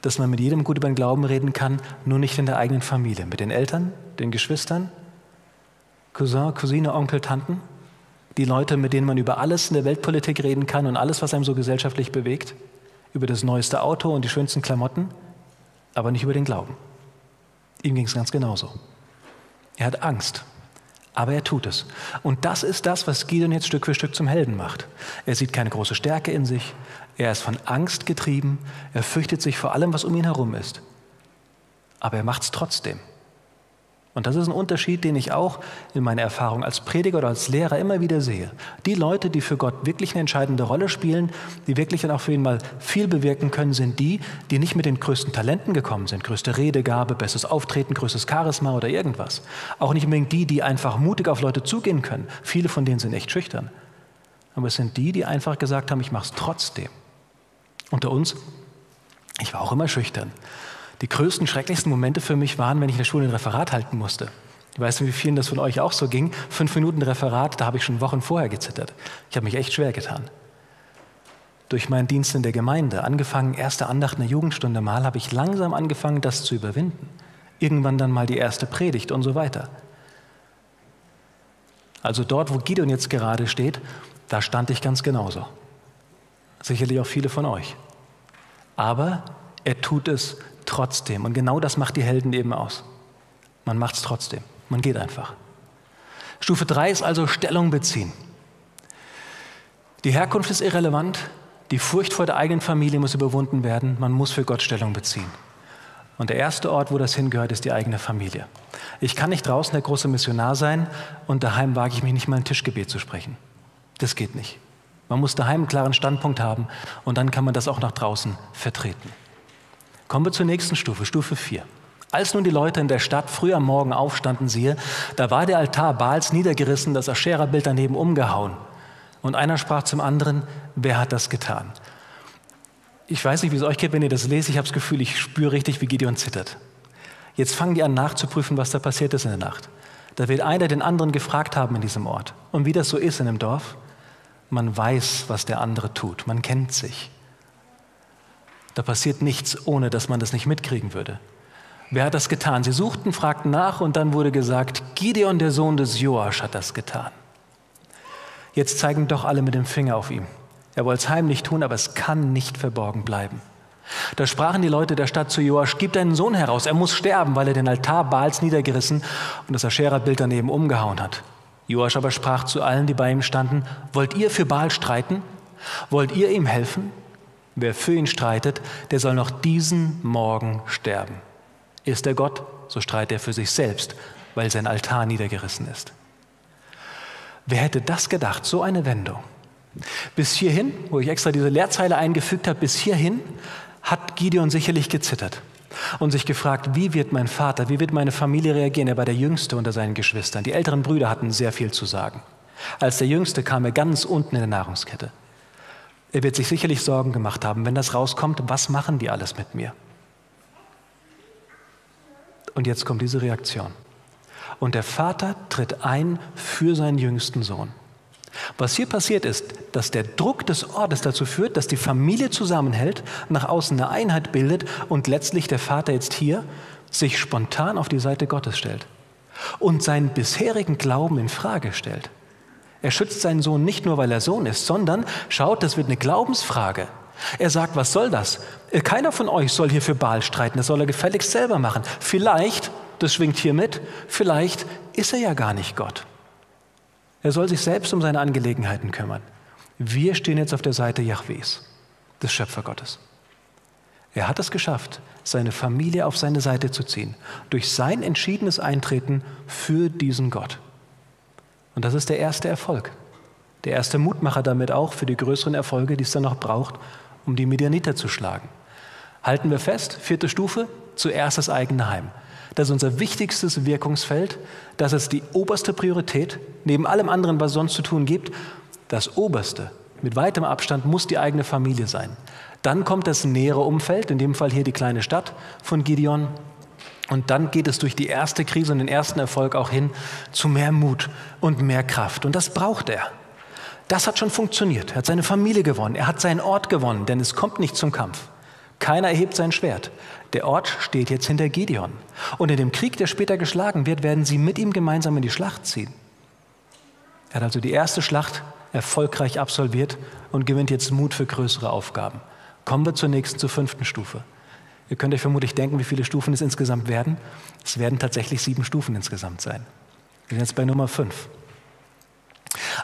Dass man mit jedem gut über den Glauben reden kann, nur nicht in der eigenen Familie, mit den Eltern, den Geschwistern, Cousin, Cousine, Onkel, Tanten, die Leute, mit denen man über alles in der Weltpolitik reden kann und alles, was einem so gesellschaftlich bewegt, über das neueste Auto und die schönsten Klamotten, aber nicht über den Glauben. Ihm ging es ganz genauso. Er hat Angst, aber er tut es. Und das ist das, was Gideon jetzt Stück für Stück zum Helden macht. Er sieht keine große Stärke in sich, er ist von Angst getrieben, er fürchtet sich vor allem, was um ihn herum ist. Aber er macht es trotzdem. Und das ist ein Unterschied, den ich auch in meiner Erfahrung als Prediger oder als Lehrer immer wieder sehe. Die Leute, die für Gott wirklich eine entscheidende Rolle spielen, die wirklich dann auch für ihn mal viel bewirken können, sind die, die nicht mit den größten Talenten gekommen sind. Größte Redegabe, bestes Auftreten, größtes Charisma oder irgendwas. Auch nicht unbedingt die, die einfach mutig auf Leute zugehen können. Viele von denen sind echt schüchtern. Aber es sind die, die einfach gesagt haben, ich mache es trotzdem. Unter uns, ich war auch immer schüchtern. Die größten, schrecklichsten Momente für mich waren, wenn ich in der Schule ein Referat halten musste. Ich weiß nicht, wie vielen das von euch auch so ging. Fünf Minuten Referat, da habe ich schon Wochen vorher gezittert. Ich habe mich echt schwer getan. durch meinen Dienst in der Gemeinde, angefangen, erste Andacht in der Jugendstunde mal, habe ich langsam angefangen, das zu überwinden. Irgendwann dann mal die erste Predigt und so weiter. Also dort, wo Gideon jetzt gerade steht, da stand ich ganz genauso. Sicherlich auch viele von euch. Aber er tut es trotzdem. Und genau das macht die Helden eben aus. Man macht es trotzdem. Man geht einfach. Stufe 3 ist also Stellung beziehen. Die Herkunft ist irrelevant. Die Furcht vor der eigenen Familie muss überwunden werden. Man muss für Gott Stellung beziehen. Und der erste Ort, wo das hingehört, ist die eigene Familie. Ich kann nicht draußen der große Missionar sein und daheim wage ich mich nicht mal ein Tischgebet zu sprechen. Das geht nicht. Man muss daheim einen klaren Standpunkt haben und dann kann man das auch nach draußen vertreten. Kommen wir zur nächsten Stufe, Stufe 4. Als nun die Leute in der Stadt früh am Morgen aufstanden, siehe, da war der Altar Baals niedergerissen, das Aschera-Bild daneben umgehauen. Und einer sprach zum anderen, wer hat das getan? Ich weiß nicht, wie es euch geht, wenn ihr das lest. Ich habe das Gefühl, ich spüre richtig, wie Gideon zittert. Jetzt fangen die an nachzuprüfen, was da passiert ist in der Nacht. Da wird einer den anderen gefragt haben in diesem Ort. Und wie das so ist in einem Dorf, man weiß, was der andere tut. Man kennt sich. Da passiert nichts, ohne dass man das nicht mitkriegen würde. Wer hat das getan? Sie suchten, fragten nach und dann wurde gesagt, Gideon, der Sohn des Joasch, hat das getan. Jetzt zeigen doch alle mit dem Finger auf ihn. Er wollte es heimlich tun, aber es kann nicht verborgen bleiben. Da sprachen die Leute der Stadt zu Joasch, gib deinen Sohn heraus, er muss sterben, weil er den Altar Baals niedergerissen und das Aschera-Bild daneben umgehauen hat. Joasch aber sprach zu allen, die bei ihm standen, wollt ihr für Baal streiten? Wollt ihr ihm helfen? Wer für ihn streitet, der soll noch diesen Morgen sterben. Ist er Gott, so streitet er für sich selbst, weil sein Altar niedergerissen ist. Wer hätte das gedacht, so eine Wendung? Bis hierhin, wo ich extra diese Leerzeile eingefügt habe, bis hierhin hat Gideon sicherlich gezittert und sich gefragt, wie wird mein Vater, wie wird meine Familie reagieren? Er war der Jüngste unter seinen Geschwistern. Die älteren Brüder hatten sehr viel zu sagen. Als der Jüngste kam er ganz unten in der Nahrungskette. Er wird sich sicherlich Sorgen gemacht haben, wenn das rauskommt, was machen die alles mit mir? Und jetzt kommt diese Reaktion. Und der Vater tritt ein für seinen jüngsten Sohn. Was hier passiert ist, dass der Druck des Ortes dazu führt, dass die Familie zusammenhält, nach außen eine Einheit bildet und letztlich der Vater jetzt hier sich spontan auf die Seite Gottes stellt und seinen bisherigen Glauben in Frage stellt. Er schützt seinen Sohn nicht nur, weil er Sohn ist, sondern schaut, das wird eine Glaubensfrage. Er sagt, was soll das? Keiner von euch soll hier für Baal streiten, das soll er gefälligst selber machen. Vielleicht, das schwingt hier mit, vielleicht ist er ja gar nicht Gott. Er soll sich selbst um seine Angelegenheiten kümmern. Wir stehen jetzt auf der Seite Jahwes, des Schöpfergottes. Er hat es geschafft, seine Familie auf seine Seite zu ziehen, durch sein entschiedenes Eintreten für diesen Gott. Und das ist der erste Erfolg. Der erste Mutmacher damit auch für die größeren Erfolge, die es dann noch braucht, um die Medianiter zu schlagen. Halten wir fest, vierte Stufe, zuerst das eigene Heim. Das ist unser wichtigstes Wirkungsfeld. Das ist die oberste Priorität. Neben allem anderen, was sonst zu tun gibt, das oberste, mit weitem Abstand, muss die eigene Familie sein. Dann kommt das nähere Umfeld, in dem Fall hier die kleine Stadt von Gideon. Und dann geht es durch die erste Krise und den ersten Erfolg auch hin zu mehr Mut und mehr Kraft. Und das braucht er. Das hat schon funktioniert. Er hat seine Familie gewonnen. Er hat seinen Ort gewonnen, denn es kommt nicht zum Kampf. Keiner erhebt sein Schwert. Der Ort steht jetzt hinter Gideon. Und in dem Krieg, der später geschlagen wird, werden sie mit ihm gemeinsam in die Schlacht ziehen. Er hat also die erste Schlacht erfolgreich absolviert und gewinnt jetzt Mut für größere Aufgaben. Kommen wir zur nächsten, zur fünften Stufe. Ihr könnt euch vermutlich denken, wie viele Stufen es insgesamt werden. Es werden tatsächlich sieben Stufen insgesamt sein. Wir sind jetzt bei Nummer fünf.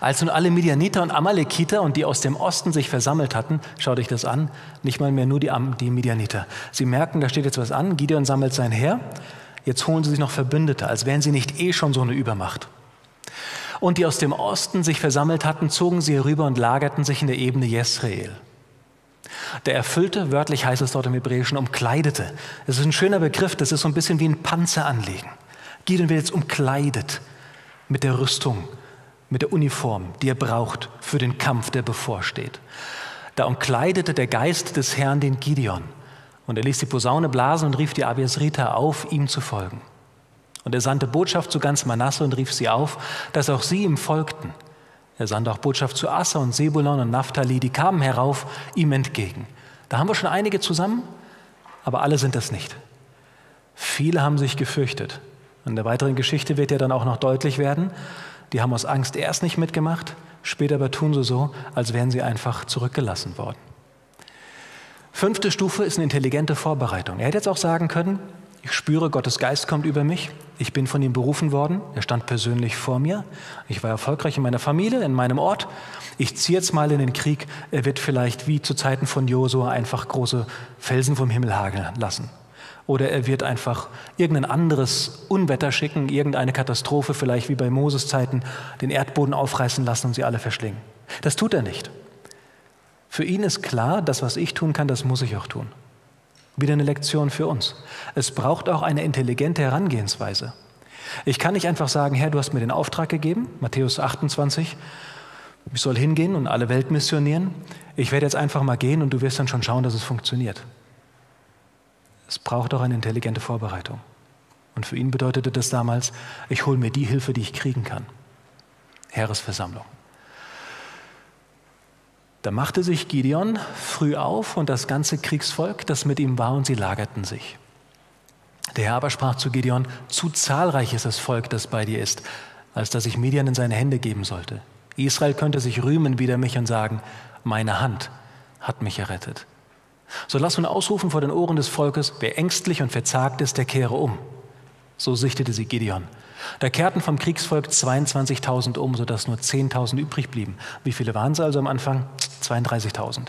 Als nun alle Midianiter und Amalekiter und die aus dem Osten sich versammelt hatten, schaut euch das an, nicht mal mehr nur die, die Midianiter. Sie merken, da steht jetzt was an, Gideon sammelt sein Heer, jetzt holen sie sich noch Verbündete, als wären sie nicht eh schon so eine Übermacht. Und die aus dem Osten sich versammelt hatten, zogen sie herüber und lagerten sich in der Ebene Jesrael. Der Erfüllte, wörtlich heißt es dort im Hebräischen, umkleidete. Das ist ein schöner Begriff, das ist so ein bisschen wie ein Panzer anlegen. Gideon wird jetzt umkleidet mit der Rüstung, mit der Uniform, die er braucht für den Kampf, der bevorsteht. Da umkleidete der Geist des Herrn den Gideon und er ließ die Posaune blasen und rief die Abiesriter auf, ihm zu folgen. Und er sandte Botschaft zu ganz Manasse und rief sie auf, dass auch sie ihm folgten. Er sandte auch Botschaft zu Assa und Sebulon und Naphtali, die kamen herauf ihm entgegen. Da haben wir schon einige zusammen, aber alle sind es nicht. Viele haben sich gefürchtet. In der weiteren Geschichte wird ja dann auch noch deutlich werden, die haben aus Angst erst nicht mitgemacht, später aber tun sie so, als wären sie einfach zurückgelassen worden. Fünfte Stufe ist eine intelligente Vorbereitung. Er hätte jetzt auch sagen können, ich spüre, Gottes Geist kommt über mich. Ich bin von ihm berufen worden. Er stand persönlich vor mir. Ich war erfolgreich in meiner Familie, in meinem Ort. Ich ziehe jetzt mal in den Krieg. Er wird vielleicht wie zu Zeiten von Josua einfach große Felsen vom Himmel hageln lassen. Oder er wird einfach irgendein anderes Unwetter schicken, irgendeine Katastrophe, vielleicht wie bei Moses Zeiten, den Erdboden aufreißen lassen und sie alle verschlingen. Das tut er nicht. Für ihn ist klar, das, was ich tun kann, das muss ich auch tun. Wieder eine Lektion für uns. Es braucht auch eine intelligente Herangehensweise. Ich kann nicht einfach sagen, Herr, du hast mir den Auftrag gegeben, Matthäus 28, ich soll hingehen und alle Welt missionieren. Ich werde jetzt einfach mal gehen und du wirst dann schon schauen, dass es funktioniert. Es braucht auch eine intelligente Vorbereitung. Und für ihn bedeutete das damals, ich hole mir die Hilfe, die ich kriegen kann. Heeresversammlung. Da machte sich Gideon früh auf und das ganze Kriegsvolk, das mit ihm war, und sie lagerten sich. Der Herr aber sprach zu Gideon, zu zahlreich ist das Volk, das bei dir ist, als dass ich Midian in seine Hände geben sollte. Israel könnte sich rühmen wider mich und sagen, meine Hand hat mich errettet. So lass nun ausrufen vor den Ohren des Volkes, wer ängstlich und verzagt ist, der kehre um. So sichtete sie Gideon. Da kehrten vom Kriegsvolk 22.000 um, sodass nur 10.000 übrig blieben. Wie viele waren es also am Anfang? 32.000.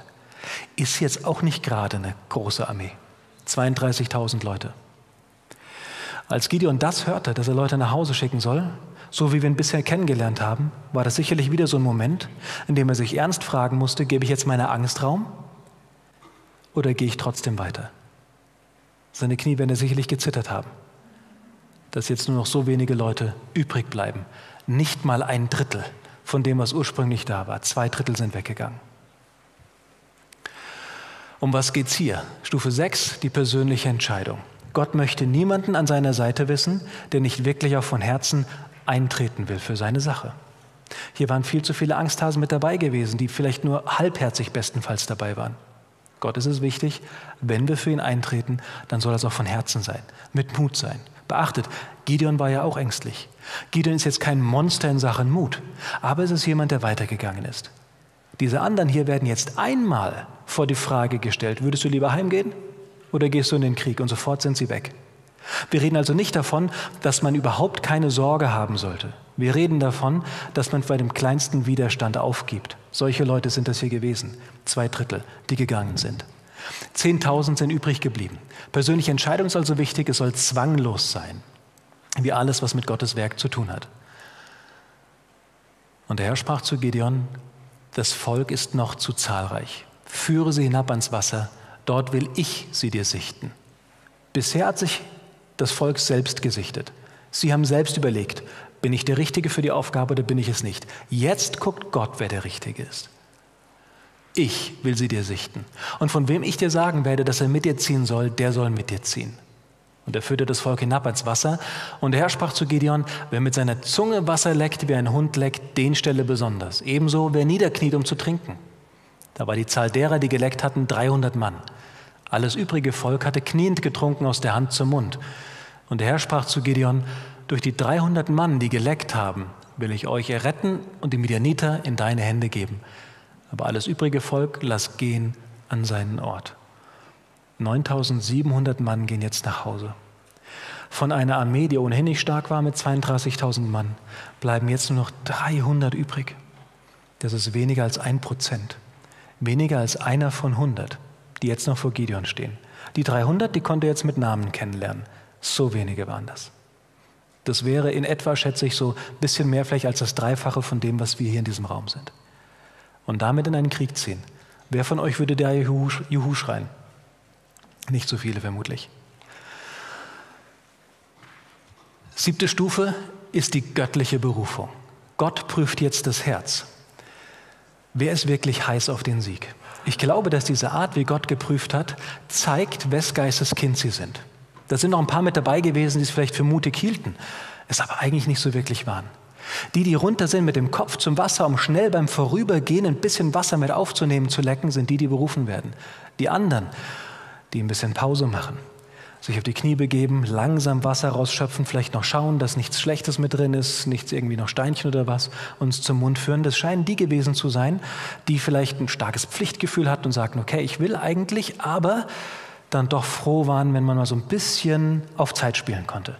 Ist jetzt auch nicht gerade eine große Armee. 32.000 Leute. Als Gideon das hörte, dass er Leute nach Hause schicken soll, so wie wir ihn bisher kennengelernt haben, war das sicherlich wieder so ein Moment, in dem er sich ernst fragen musste, gebe ich jetzt meiner Angst Raum oder gehe ich trotzdem weiter? Seine Knie werden er sicherlich gezittert haben, dass jetzt nur noch so wenige Leute übrig bleiben. Nicht mal ein Drittel von dem, was ursprünglich da war. Zwei Drittel sind weggegangen. Um was geht es hier? Stufe 6, die persönliche Entscheidung. Gott möchte niemanden an seiner Seite wissen, der nicht wirklich auch von Herzen eintreten will für seine Sache. Hier waren viel zu viele Angsthasen mit dabei gewesen, die vielleicht nur halbherzig bestenfalls dabei waren. Gott ist es wichtig, wenn wir für ihn eintreten, dann soll das auch von Herzen sein, mit Mut sein. Beachtet, Gideon war ja auch ängstlich. Gideon ist jetzt kein Monster in Sachen Mut, aber es ist jemand, der weitergegangen ist. Diese anderen hier werden jetzt einmal vor die Frage gestellt, würdest du lieber heimgehen oder gehst du in den Krieg? Und sofort sind sie weg. Wir reden also nicht davon, dass man überhaupt keine Sorge haben sollte. Wir reden davon, dass man bei dem kleinsten Widerstand aufgibt. Solche Leute sind das hier gewesen. Zwei Drittel, die gegangen sind. Zehntausend sind übrig geblieben. Persönliche Entscheidung ist also wichtig, es soll zwanglos sein, wie alles, was mit Gottes Werk zu tun hat. Und der Herr sprach zu Gideon, das Volk ist noch zu zahlreich. Führe sie hinab ans Wasser, dort will ich sie dir sichten. Bisher hat sich das Volk selbst gesichtet. Sie haben selbst überlegt, bin ich der Richtige für die Aufgabe oder bin ich es nicht? Jetzt guckt Gott, wer der Richtige ist. Ich will sie dir sichten. Und von wem ich dir sagen werde, dass er mit dir ziehen soll, der soll mit dir ziehen. Und er führte das Volk hinab ans Wasser. Und der Herr sprach zu Gideon, wer mit seiner Zunge Wasser leckt, wie ein Hund leckt, den stelle besonders. Ebenso, wer niederkniet, um zu trinken. Da war die Zahl derer, die geleckt hatten, 300 Mann. Alles übrige Volk hatte kniend getrunken aus der Hand zum Mund. Und der Herr sprach zu Gideon, durch die 300 Mann, die geleckt haben, will ich euch erretten und die Midianiter in deine Hände geben. Aber alles übrige Volk lass gehen an seinen Ort. 9700 Mann gehen jetzt nach Hause. Von einer Armee, die ohnehin nicht stark war mit 32.000 Mann, bleiben jetzt nur noch 300 übrig. Das ist weniger als ein Prozent. Weniger als einer von 100, die jetzt noch vor Gideon stehen. Die 300, die konnte jetzt mit Namen kennenlernen. So wenige waren das. Das wäre in etwa, schätze ich, so ein bisschen mehr vielleicht als das Dreifache von dem, was wir hier in diesem Raum sind. Und damit in einen Krieg ziehen. Wer von euch würde da Juhu, Juhu schreien? Nicht so viele vermutlich. Siebte Stufe ist die göttliche Berufung. Gott prüft jetzt das Herz. Wer ist wirklich heiß auf den Sieg? Ich glaube, dass diese Art, wie Gott geprüft hat, zeigt, wes Geistes Kind sie sind. Da sind noch ein paar mit dabei gewesen, die es vielleicht für mutig hielten, es aber eigentlich nicht so wirklich waren. Die, die runter sind mit dem Kopf zum Wasser, um schnell beim Vorübergehen ein bisschen Wasser mit aufzunehmen, zu lecken, sind die, die berufen werden. Die anderen, die ein bisschen Pause machen, sich auf die Knie begeben, langsam Wasser rausschöpfen, vielleicht noch schauen, dass nichts Schlechtes mit drin ist, nichts irgendwie noch Steinchen oder was, uns zum Mund führen. Das scheinen die gewesen zu sein, die vielleicht ein starkes Pflichtgefühl hatten und sagten, okay, ich will eigentlich, aber dann doch froh waren, wenn man mal so ein bisschen auf Zeit spielen konnte.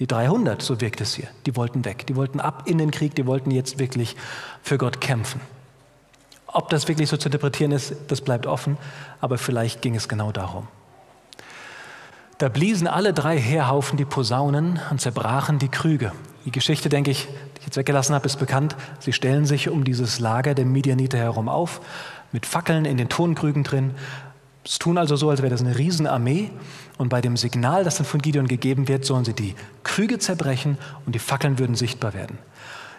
Die 300, so wirkt es hier, die wollten weg, die wollten ab in den Krieg, die wollten jetzt wirklich für Gott kämpfen. Ob das wirklich so zu interpretieren ist, das bleibt offen, aber vielleicht ging es genau darum. Da bliesen alle drei Heerhaufen die Posaunen und zerbrachen die Krüge. Die Geschichte, denke ich, die ich jetzt weggelassen habe, ist bekannt. Sie stellen sich um dieses Lager der Midianiter herum auf, mit Fackeln in den Tonkrügen drin. Es tun also so, als wäre das eine Riesenarmee. Und bei dem Signal, das dann von Gideon gegeben wird, sollen sie die Krüge zerbrechen und die Fackeln würden sichtbar werden.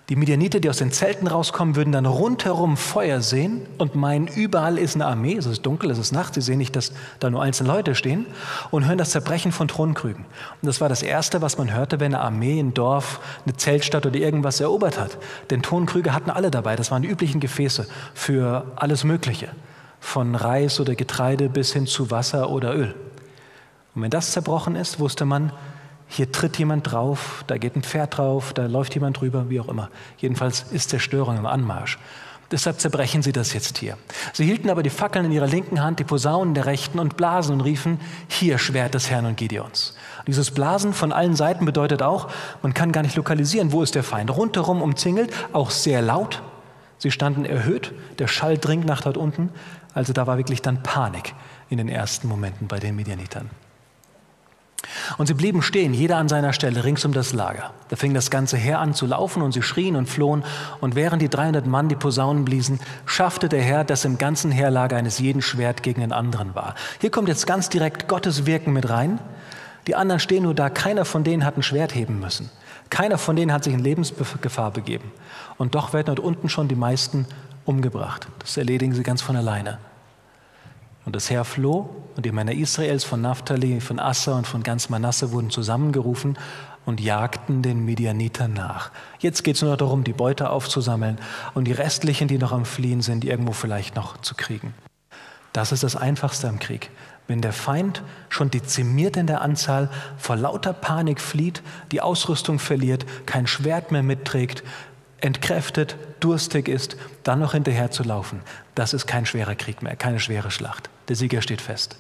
Die Midianiter, die aus den Zelten rauskommen, würden dann rundherum Feuer sehen und meinen, überall ist eine Armee. Es ist dunkel, es ist Nacht. Sie sehen nicht, dass da nur einzelne Leute stehen und hören das Zerbrechen von Thronkrügen. Und das war das Erste, was man hörte, wenn eine Armee ein Dorf, eine Zeltstadt oder irgendwas erobert hat. Denn Tonkrüge hatten alle dabei. Das waren die üblichen Gefäße für alles Mögliche. Von Reis oder Getreide bis hin zu Wasser oder Öl. Und wenn das zerbrochen ist, wusste man, hier tritt jemand drauf, da geht ein Pferd drauf, da läuft jemand drüber, wie auch immer. Jedenfalls ist Zerstörung im Anmarsch. Deshalb zerbrechen sie das jetzt hier. Sie hielten aber die Fackeln in ihrer linken Hand, die Posaunen der rechten und blasen und riefen, hier Schwert des Herrn und Gideons. Und dieses Blasen von allen Seiten bedeutet auch, man kann gar nicht lokalisieren, wo ist der Feind. Rundherum umzingelt, auch sehr laut. Sie standen erhöht, der Schall dringt nach dort unten. Also da war wirklich dann Panik in den ersten Momenten bei den Medianitern. Und sie blieben stehen, jeder an seiner Stelle, rings um das Lager. Da fing das ganze Heer an zu laufen und sie schrien und flohen. Und während die 300 Mann die Posaunen bliesen, schaffte der Herr, dass im ganzen Heerlager eines jeden Schwert gegen den anderen war. Hier kommt jetzt ganz direkt Gottes Wirken mit rein. Die anderen stehen nur da, keiner von denen hat ein Schwert heben müssen. Keiner von denen hat sich in Lebensgefahr begeben. Und doch werden dort unten schon die meisten umgebracht. Das erledigen sie ganz von alleine. Und das Heer floh und die Männer Israels von Naphtali, von Assa und von ganz Manasse wurden zusammengerufen und jagten den Midianitern nach. Jetzt geht es nur noch darum, die Beute aufzusammeln und die restlichen, die noch am Fliehen sind, irgendwo vielleicht noch zu kriegen. Das ist das Einfachste am Krieg. Wenn der Feind schon dezimiert in der Anzahl vor lauter Panik flieht, die Ausrüstung verliert, kein Schwert mehr mitträgt, entkräftet, durstig ist, dann noch hinterher zu laufen, das ist kein schwerer Krieg mehr, keine schwere Schlacht. Der Sieger steht fest.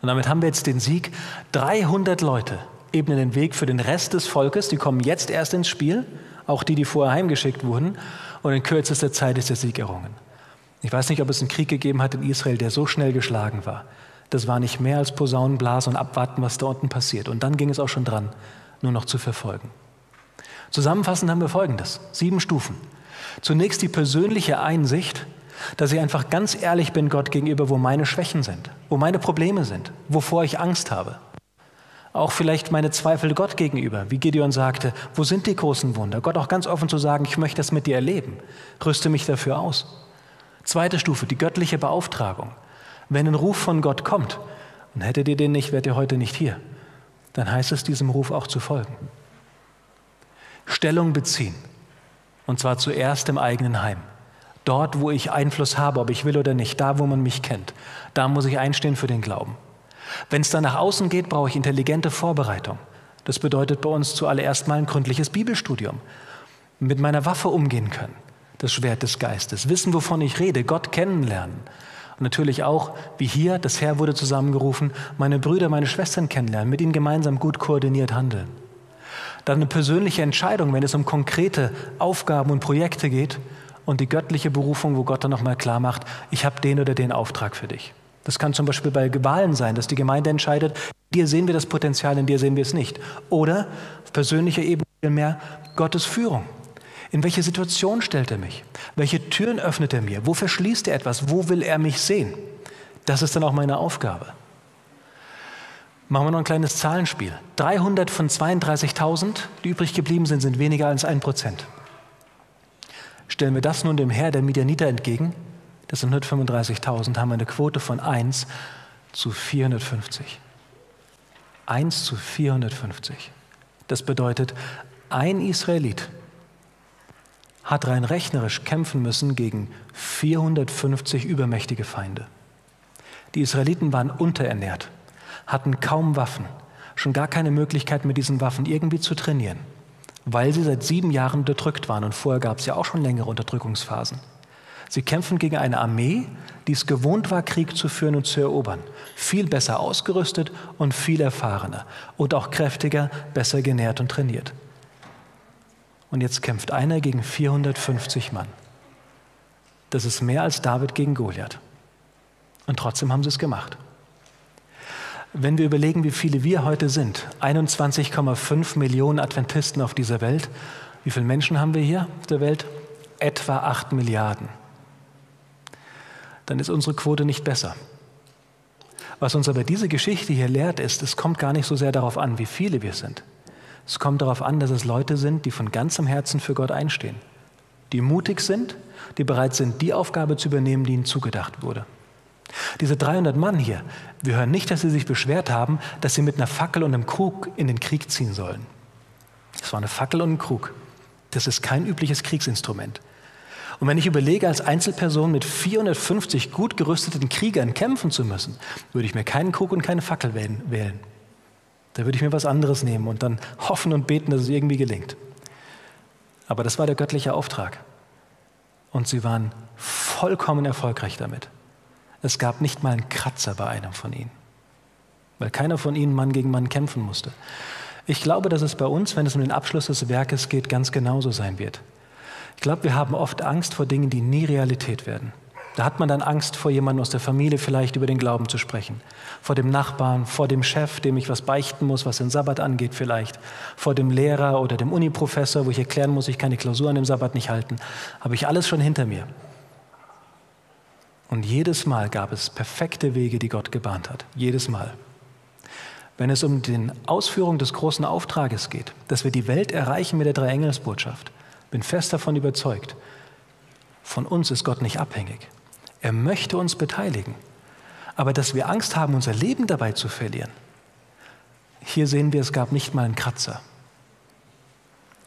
Und damit haben wir jetzt den Sieg. 300 Leute ebnen den Weg für den Rest des Volkes, die kommen jetzt erst ins Spiel, auch die, die vorher heimgeschickt wurden, und in kürzester Zeit ist der Sieg errungen. Ich weiß nicht, ob es einen Krieg gegeben hat in Israel, der so schnell geschlagen war. Das war nicht mehr als Posaunenblasen und abwarten, was da unten passiert. Und dann ging es auch schon dran, nur noch zu verfolgen. Zusammenfassend haben wir Folgendes. Sieben Stufen. Zunächst die persönliche Einsicht, dass ich einfach ganz ehrlich bin Gott gegenüber, wo meine Schwächen sind, wo meine Probleme sind, wovor ich Angst habe. Auch vielleicht meine Zweifel Gott gegenüber, wie Gideon sagte, wo sind die großen Wunder? Gott auch ganz offen zu sagen, ich möchte das mit dir erleben, rüste mich dafür aus. Zweite Stufe, die göttliche Beauftragung. Wenn ein Ruf von Gott kommt, und hättet ihr den nicht, wärt ihr heute nicht hier, dann heißt es, diesem Ruf auch zu folgen. Stellung beziehen. Und zwar zuerst im eigenen Heim. Dort, wo ich Einfluss habe, ob ich will oder nicht, da, wo man mich kennt. Da muss ich einstehen für den Glauben. Wenn es dann nach außen geht, brauche ich intelligente Vorbereitung. Das bedeutet bei uns zuallererst mal ein gründliches Bibelstudium. Mit meiner Waffe umgehen können. Das Schwert des Geistes. Wissen, wovon ich rede. Gott kennenlernen. Und natürlich auch, wie hier, das Herr wurde zusammengerufen, meine Brüder, meine Schwestern kennenlernen. Mit ihnen gemeinsam gut koordiniert handeln. Dann eine persönliche Entscheidung, wenn es um konkrete Aufgaben und Projekte geht und die göttliche Berufung, wo Gott dann nochmal klar macht, ich habe den oder den Auftrag für dich. Das kann zum Beispiel bei Wahlen sein, dass die Gemeinde entscheidet, dir sehen wir das Potenzial, in dir sehen wir es nicht. Oder auf persönlicher Ebene mehr Gottes Führung. In welche Situation stellt er mich? Welche Türen öffnet er mir? Wo verschließt er etwas? Wo will er mich sehen? Das ist dann auch meine Aufgabe. Machen wir noch ein kleines Zahlenspiel. 300 von 32.000, die übrig geblieben sind, sind weniger als ein Prozent. Stellen wir das nun dem Herr der Midianiter entgegen, das sind 135.000, haben wir eine Quote von 1 zu 450. 1 zu 450. Das bedeutet, ein Israelit hat rein rechnerisch kämpfen müssen gegen 450 übermächtige Feinde. Die Israeliten waren unterernährt, hatten kaum Waffen, schon gar keine Möglichkeit mit diesen Waffen irgendwie zu trainieren, weil sie seit sieben Jahren unterdrückt waren und vorher gab es ja auch schon längere Unterdrückungsphasen. Sie kämpfen gegen eine Armee, die es gewohnt war, Krieg zu führen und zu erobern. Viel besser ausgerüstet und viel erfahrener und auch kräftiger, besser genährt und trainiert. Und jetzt kämpft einer gegen 450 Mann. Das ist mehr als David gegen Goliath. Und trotzdem haben sie es gemacht. Wenn wir überlegen, wie viele wir heute sind, 21,5 Millionen Adventisten auf dieser Welt, wie viele Menschen haben wir hier auf der Welt? Etwa 8 Milliarden. Dann ist unsere Quote nicht besser. Was uns aber diese Geschichte hier lehrt, ist, es kommt gar nicht so sehr darauf an, wie viele wir sind. Es kommt darauf an, dass es Leute sind, die von ganzem Herzen für Gott einstehen, die mutig sind, die bereit sind, die Aufgabe zu übernehmen, die ihnen zugedacht wurde. Diese 300 Mann hier, wir hören nicht, dass sie sich beschwert haben, dass sie mit einer Fackel und einem Krug in den Krieg ziehen sollen. Es war eine Fackel und ein Krug. Das ist kein übliches Kriegsinstrument. Und wenn ich überlege, als Einzelperson mit 450 gut gerüsteten Kriegern kämpfen zu müssen, würde ich mir keinen Krug und keine Fackel wählen. Da würde ich mir was anderes nehmen und dann hoffen und beten, dass es irgendwie gelingt. Aber das war der göttliche Auftrag. Und sie waren vollkommen erfolgreich damit. Es gab nicht mal einen Kratzer bei einem von ihnen, weil keiner von ihnen Mann gegen Mann kämpfen musste. Ich glaube, dass es bei uns, wenn es um den Abschluss des Werkes geht, ganz genauso sein wird. Ich glaube, wir haben oft Angst vor Dingen, die nie Realität werden. Da hat man dann Angst vor jemandem aus der Familie vielleicht über den Glauben zu sprechen. Vor dem Nachbarn, vor dem Chef, dem ich was beichten muss, was den Sabbat angeht vielleicht. Vor dem Lehrer oder dem Uniprofessor, wo ich erklären muss, ich kann die Klausuren im Sabbat nicht halten. Habe ich alles schon hinter mir. Und jedes Mal gab es perfekte Wege, die Gott gebahnt hat. Jedes Mal. Wenn es um die Ausführung des großen Auftrages geht, dass wir die Welt erreichen mit der Dreiengelsbotschaft, bin fest davon überzeugt, von uns ist Gott nicht abhängig. Er möchte uns beteiligen. Aber dass wir Angst haben, unser Leben dabei zu verlieren, hier sehen wir, es gab nicht mal einen Kratzer.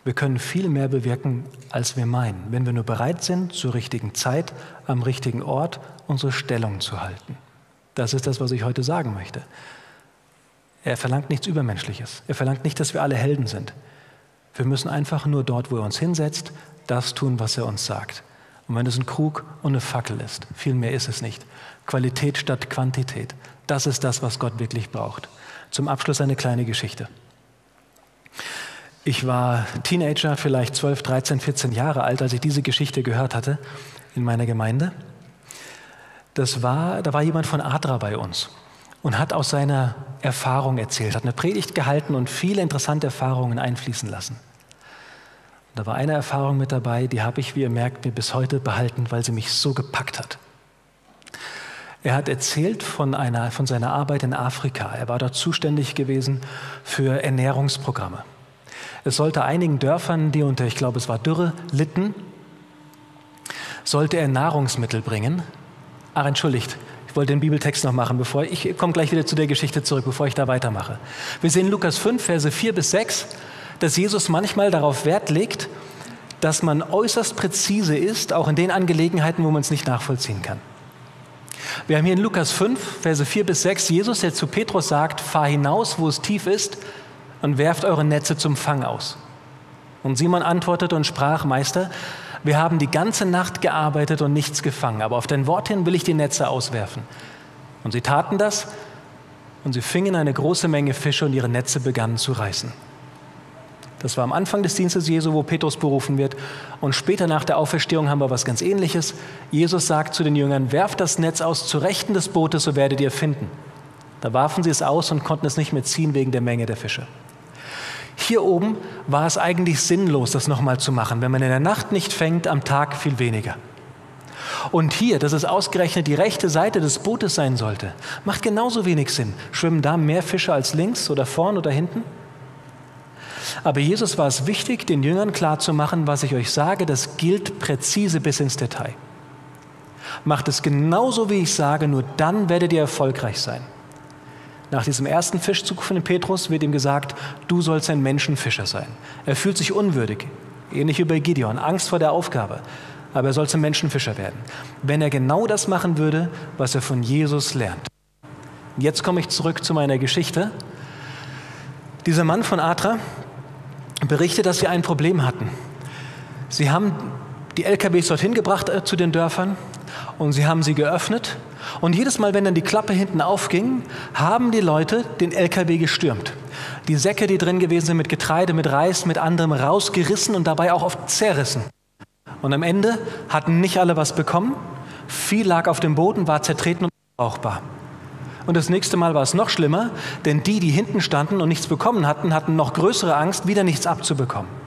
Wir können viel mehr bewirken, als wir meinen, wenn wir nur bereit sind, zur richtigen Zeit, am richtigen Ort unsere Stellung zu halten. Das ist das, was ich heute sagen möchte. Er verlangt nichts Übermenschliches. Er verlangt nicht, dass wir alle Helden sind. Wir müssen einfach nur dort, wo er uns hinsetzt, das tun, was er uns sagt. Und wenn es ein Krug und eine Fackel ist, viel mehr ist es nicht. Qualität statt Quantität. Das ist das, was Gott wirklich braucht. Zum Abschluss eine kleine Geschichte. Ich war Teenager, vielleicht 12, 13, 14 Jahre alt, als ich diese Geschichte gehört hatte in meiner Gemeinde. Das war, da war jemand von Adra bei uns und hat aus seiner Erfahrung erzählt, hat eine Predigt gehalten und viele interessante Erfahrungen einfließen lassen. Da war eine Erfahrung mit dabei, die habe ich, wie ihr merkt, mir bis heute behalten, weil sie mich so gepackt hat. Er hat erzählt von, einer, von seiner Arbeit in Afrika. Er war dort zuständig gewesen für Ernährungsprogramme. Es sollte einigen Dörfern, die unter, ich glaube, es war Dürre, litten, sollte er Nahrungsmittel bringen. Ach, entschuldigt, ich wollte den Bibeltext noch machen, bevor ich komme gleich wieder zu der Geschichte zurück, bevor ich da weitermache. Wir sehen Lukas 5, Verse 4 bis 6 dass Jesus manchmal darauf Wert legt, dass man äußerst präzise ist, auch in den Angelegenheiten, wo man es nicht nachvollziehen kann. Wir haben hier in Lukas 5, Verse 4 bis 6, Jesus, der zu Petrus sagt, fahr hinaus, wo es tief ist, und werft eure Netze zum Fang aus. Und Simon antwortete und sprach, Meister, wir haben die ganze Nacht gearbeitet und nichts gefangen, aber auf dein Wort hin will ich die Netze auswerfen. Und sie taten das, und sie fingen eine große Menge Fische und ihre Netze begannen zu reißen. Das war am Anfang des Dienstes Jesu, wo Petrus berufen wird. Und später nach der Auferstehung haben wir was ganz Ähnliches. Jesus sagt zu den Jüngern, werft das Netz aus zu Rechten des Bootes, so werdet ihr finden. Da warfen sie es aus und konnten es nicht mehr ziehen wegen der Menge der Fische. Hier oben war es eigentlich sinnlos, das nochmal zu machen. Wenn man in der Nacht nicht fängt, am Tag viel weniger. Und hier, dass es ausgerechnet die rechte Seite des Bootes sein sollte, macht genauso wenig Sinn. Schwimmen da mehr Fische als links oder vorn oder hinten? Aber Jesus war es wichtig, den Jüngern klarzumachen, was ich euch sage, das gilt präzise bis ins Detail. Macht es genauso, wie ich sage, nur dann werdet ihr erfolgreich sein. Nach diesem ersten Fischzug von Petrus wird ihm gesagt, du sollst ein Menschenfischer sein. Er fühlt sich unwürdig. ähnlich wie bei Gideon, Angst vor der Aufgabe, aber er soll zum Menschenfischer werden. Wenn er genau das machen würde, was er von Jesus lernt. Jetzt komme ich zurück zu meiner Geschichte. Dieser Mann von Atra berichtet, dass sie ein Problem hatten. Sie haben die LKWs dorthin gebracht äh, zu den Dörfern und sie haben sie geöffnet. Und jedes Mal, wenn dann die Klappe hinten aufging, haben die Leute den LKW gestürmt. Die Säcke, die drin gewesen sind, mit Getreide, mit Reis, mit anderem rausgerissen und dabei auch oft zerrissen. Und am Ende hatten nicht alle was bekommen. Viel lag auf dem Boden, war zertreten und brauchbar. Und das nächste Mal war es noch schlimmer, denn die, die hinten standen und nichts bekommen hatten, hatten noch größere Angst, wieder nichts abzubekommen.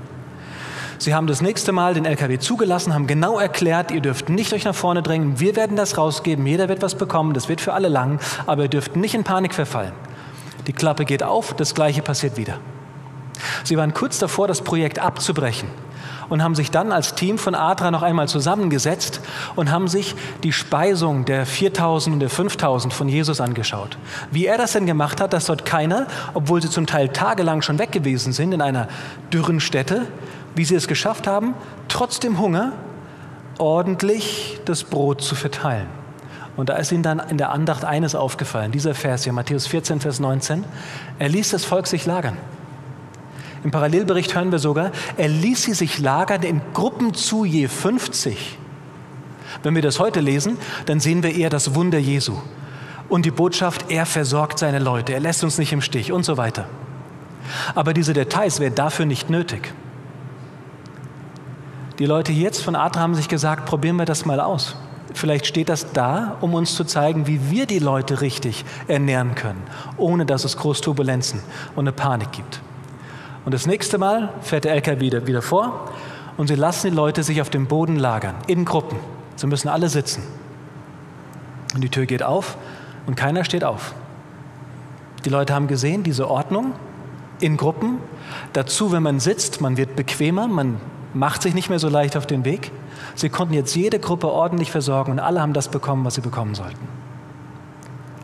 Sie haben das nächste Mal den LKW zugelassen, haben genau erklärt, ihr dürft nicht euch nach vorne drängen, wir werden das rausgeben, jeder wird was bekommen, das wird für alle lang, aber ihr dürft nicht in Panik verfallen. Die Klappe geht auf, das gleiche passiert wieder. Sie waren kurz davor, das Projekt abzubrechen und haben sich dann als Team von Adra noch einmal zusammengesetzt und haben sich die Speisung der 4000 und der 5000 von Jesus angeschaut. Wie er das denn gemacht hat, dass dort keiner, obwohl sie zum Teil tagelang schon weg gewesen sind in einer dürren Stätte, wie sie es geschafft haben, trotz dem Hunger ordentlich das Brot zu verteilen. Und da ist ihnen dann in der Andacht eines aufgefallen, dieser Vers hier, Matthäus 14, Vers 19. Er ließ das Volk sich lagern. Im Parallelbericht hören wir sogar, er ließ sie sich lagern in Gruppen zu je 50. Wenn wir das heute lesen, dann sehen wir eher das Wunder Jesu und die Botschaft, er versorgt seine Leute, er lässt uns nicht im Stich und so weiter. Aber diese Details wären dafür nicht nötig. Die Leute jetzt von Adra haben sich gesagt, probieren wir das mal aus. Vielleicht steht das da, um uns zu zeigen, wie wir die Leute richtig ernähren können, ohne dass es große Turbulenzen und eine Panik gibt. Und das nächste Mal fährt der LKW wieder, wieder vor und sie lassen die Leute sich auf dem Boden lagern, in Gruppen. Sie müssen alle sitzen. Und die Tür geht auf und keiner steht auf. Die Leute haben gesehen, diese Ordnung in Gruppen. Dazu, wenn man sitzt, man wird bequemer, man macht sich nicht mehr so leicht auf den Weg. Sie konnten jetzt jede Gruppe ordentlich versorgen und alle haben das bekommen, was sie bekommen sollten.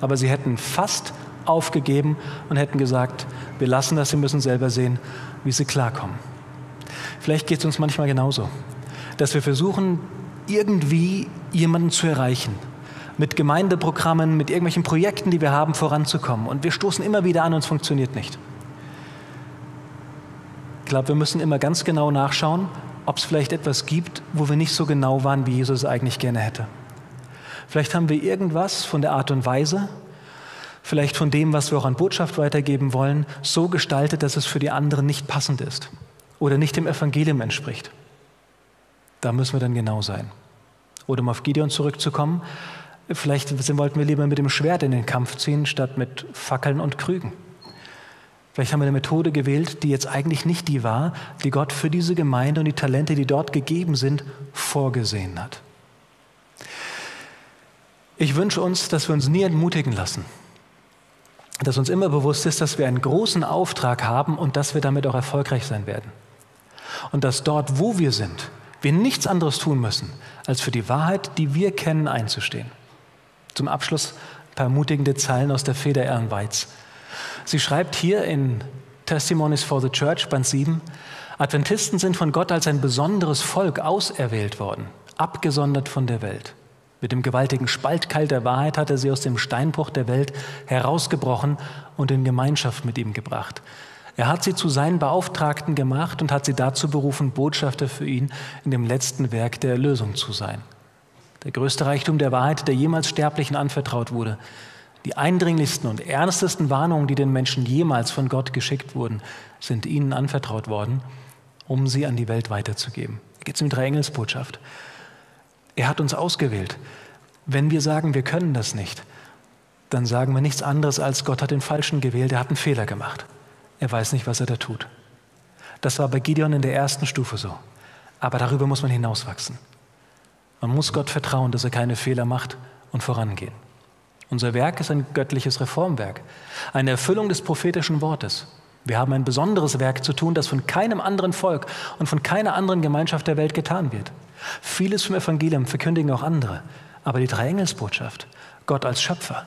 Aber sie hätten fast aufgegeben und hätten gesagt, wir lassen das, sie müssen selber sehen, wie sie klarkommen. Vielleicht geht es uns manchmal genauso, dass wir versuchen, irgendwie jemanden zu erreichen, mit Gemeindeprogrammen, mit irgendwelchen Projekten, die wir haben, voranzukommen. Und wir stoßen immer wieder an und es funktioniert nicht. Ich glaube, wir müssen immer ganz genau nachschauen, ob es vielleicht etwas gibt, wo wir nicht so genau waren, wie Jesus es eigentlich gerne hätte. Vielleicht haben wir irgendwas von der Art und Weise, vielleicht von dem, was wir auch an Botschaft weitergeben wollen, so gestaltet, dass es für die anderen nicht passend ist oder nicht dem Evangelium entspricht. Da müssen wir dann genau sein. Oder um auf Gideon zurückzukommen, vielleicht wollten wir lieber mit dem Schwert in den Kampf ziehen, statt mit Fackeln und Krügen. Vielleicht haben wir eine Methode gewählt, die jetzt eigentlich nicht die war, die Gott für diese Gemeinde und die Talente, die dort gegeben sind, vorgesehen hat. Ich wünsche uns, dass wir uns nie entmutigen lassen dass uns immer bewusst ist, dass wir einen großen Auftrag haben und dass wir damit auch erfolgreich sein werden. Und dass dort, wo wir sind, wir nichts anderes tun müssen, als für die Wahrheit, die wir kennen, einzustehen. Zum Abschluss ein paar ermutigende Zeilen aus der Feder Ellen Weitz. Sie schreibt hier in Testimonies for the Church, Band 7, Adventisten sind von Gott als ein besonderes Volk auserwählt worden, abgesondert von der Welt. Mit dem gewaltigen Spaltkeil der Wahrheit hat er sie aus dem Steinbruch der Welt herausgebrochen und in Gemeinschaft mit ihm gebracht. Er hat sie zu seinen Beauftragten gemacht und hat sie dazu berufen, Botschafter für ihn in dem letzten Werk der Erlösung zu sein. Der größte Reichtum der Wahrheit, der jemals Sterblichen anvertraut wurde. Die eindringlichsten und ernstesten Warnungen, die den Menschen jemals von Gott geschickt wurden, sind ihnen anvertraut worden, um sie an die Welt weiterzugeben. Hier geht es um die Drei-Engels-Botschaft. Er hat uns ausgewählt. Wenn wir sagen, wir können das nicht, dann sagen wir nichts anderes als Gott hat den Falschen gewählt, er hat einen Fehler gemacht. Er weiß nicht, was er da tut. Das war bei Gideon in der ersten Stufe so. Aber darüber muss man hinauswachsen. Man muss Gott vertrauen, dass er keine Fehler macht und vorangehen. Unser Werk ist ein göttliches Reformwerk, eine Erfüllung des prophetischen Wortes. Wir haben ein besonderes Werk zu tun, das von keinem anderen Volk und von keiner anderen Gemeinschaft der Welt getan wird. Vieles vom Evangelium verkündigen auch andere. Aber die Dreiengelsbotschaft, Gott als Schöpfer,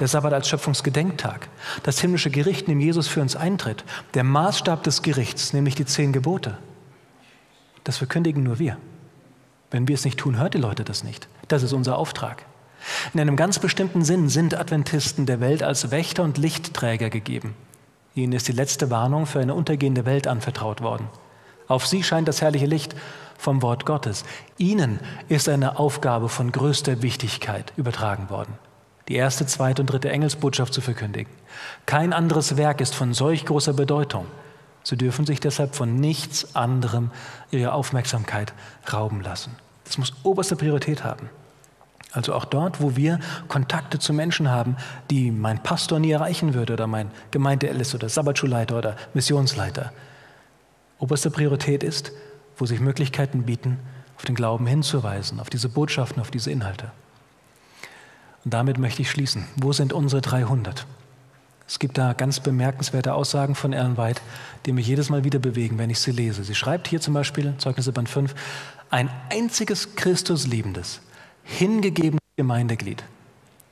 der Sabbat als Schöpfungsgedenktag, das himmlische Gericht, in dem Jesus für uns eintritt, der Maßstab des Gerichts, nämlich die zehn Gebote, Das verkündigen nur wir. Wenn wir es nicht tun, hört die Leute das nicht. Das ist unser Auftrag. In einem ganz bestimmten Sinn sind Adventisten der Welt als Wächter und Lichtträger gegeben. Ihnen ist die letzte Warnung für eine untergehende Welt anvertraut worden. Auf sie scheint das herrliche Licht vom Wort Gottes. Ihnen ist eine Aufgabe von größter Wichtigkeit übertragen worden, die erste, zweite und dritte Engelsbotschaft zu verkündigen. Kein anderes Werk ist von solch großer Bedeutung. Sie dürfen sich deshalb von nichts anderem ihre Aufmerksamkeit rauben lassen. Das muss oberste Priorität haben. Also auch dort, wo wir Kontakte zu Menschen haben, die mein Pastor nie erreichen würde oder mein Gemeindeältester oder Sabbatschulleiter oder Missionsleiter. Oberste Priorität ist, wo sich Möglichkeiten bieten, auf den Glauben hinzuweisen, auf diese Botschaften, auf diese Inhalte. Und damit möchte ich schließen. Wo sind unsere 300? Es gibt da ganz bemerkenswerte Aussagen von Ellen White, die mich jedes Mal wieder bewegen, wenn ich sie lese. Sie schreibt hier zum Beispiel, Zeugnisse Band 5, ein einziges Christusliebendes, hingegebenes Gemeindeglied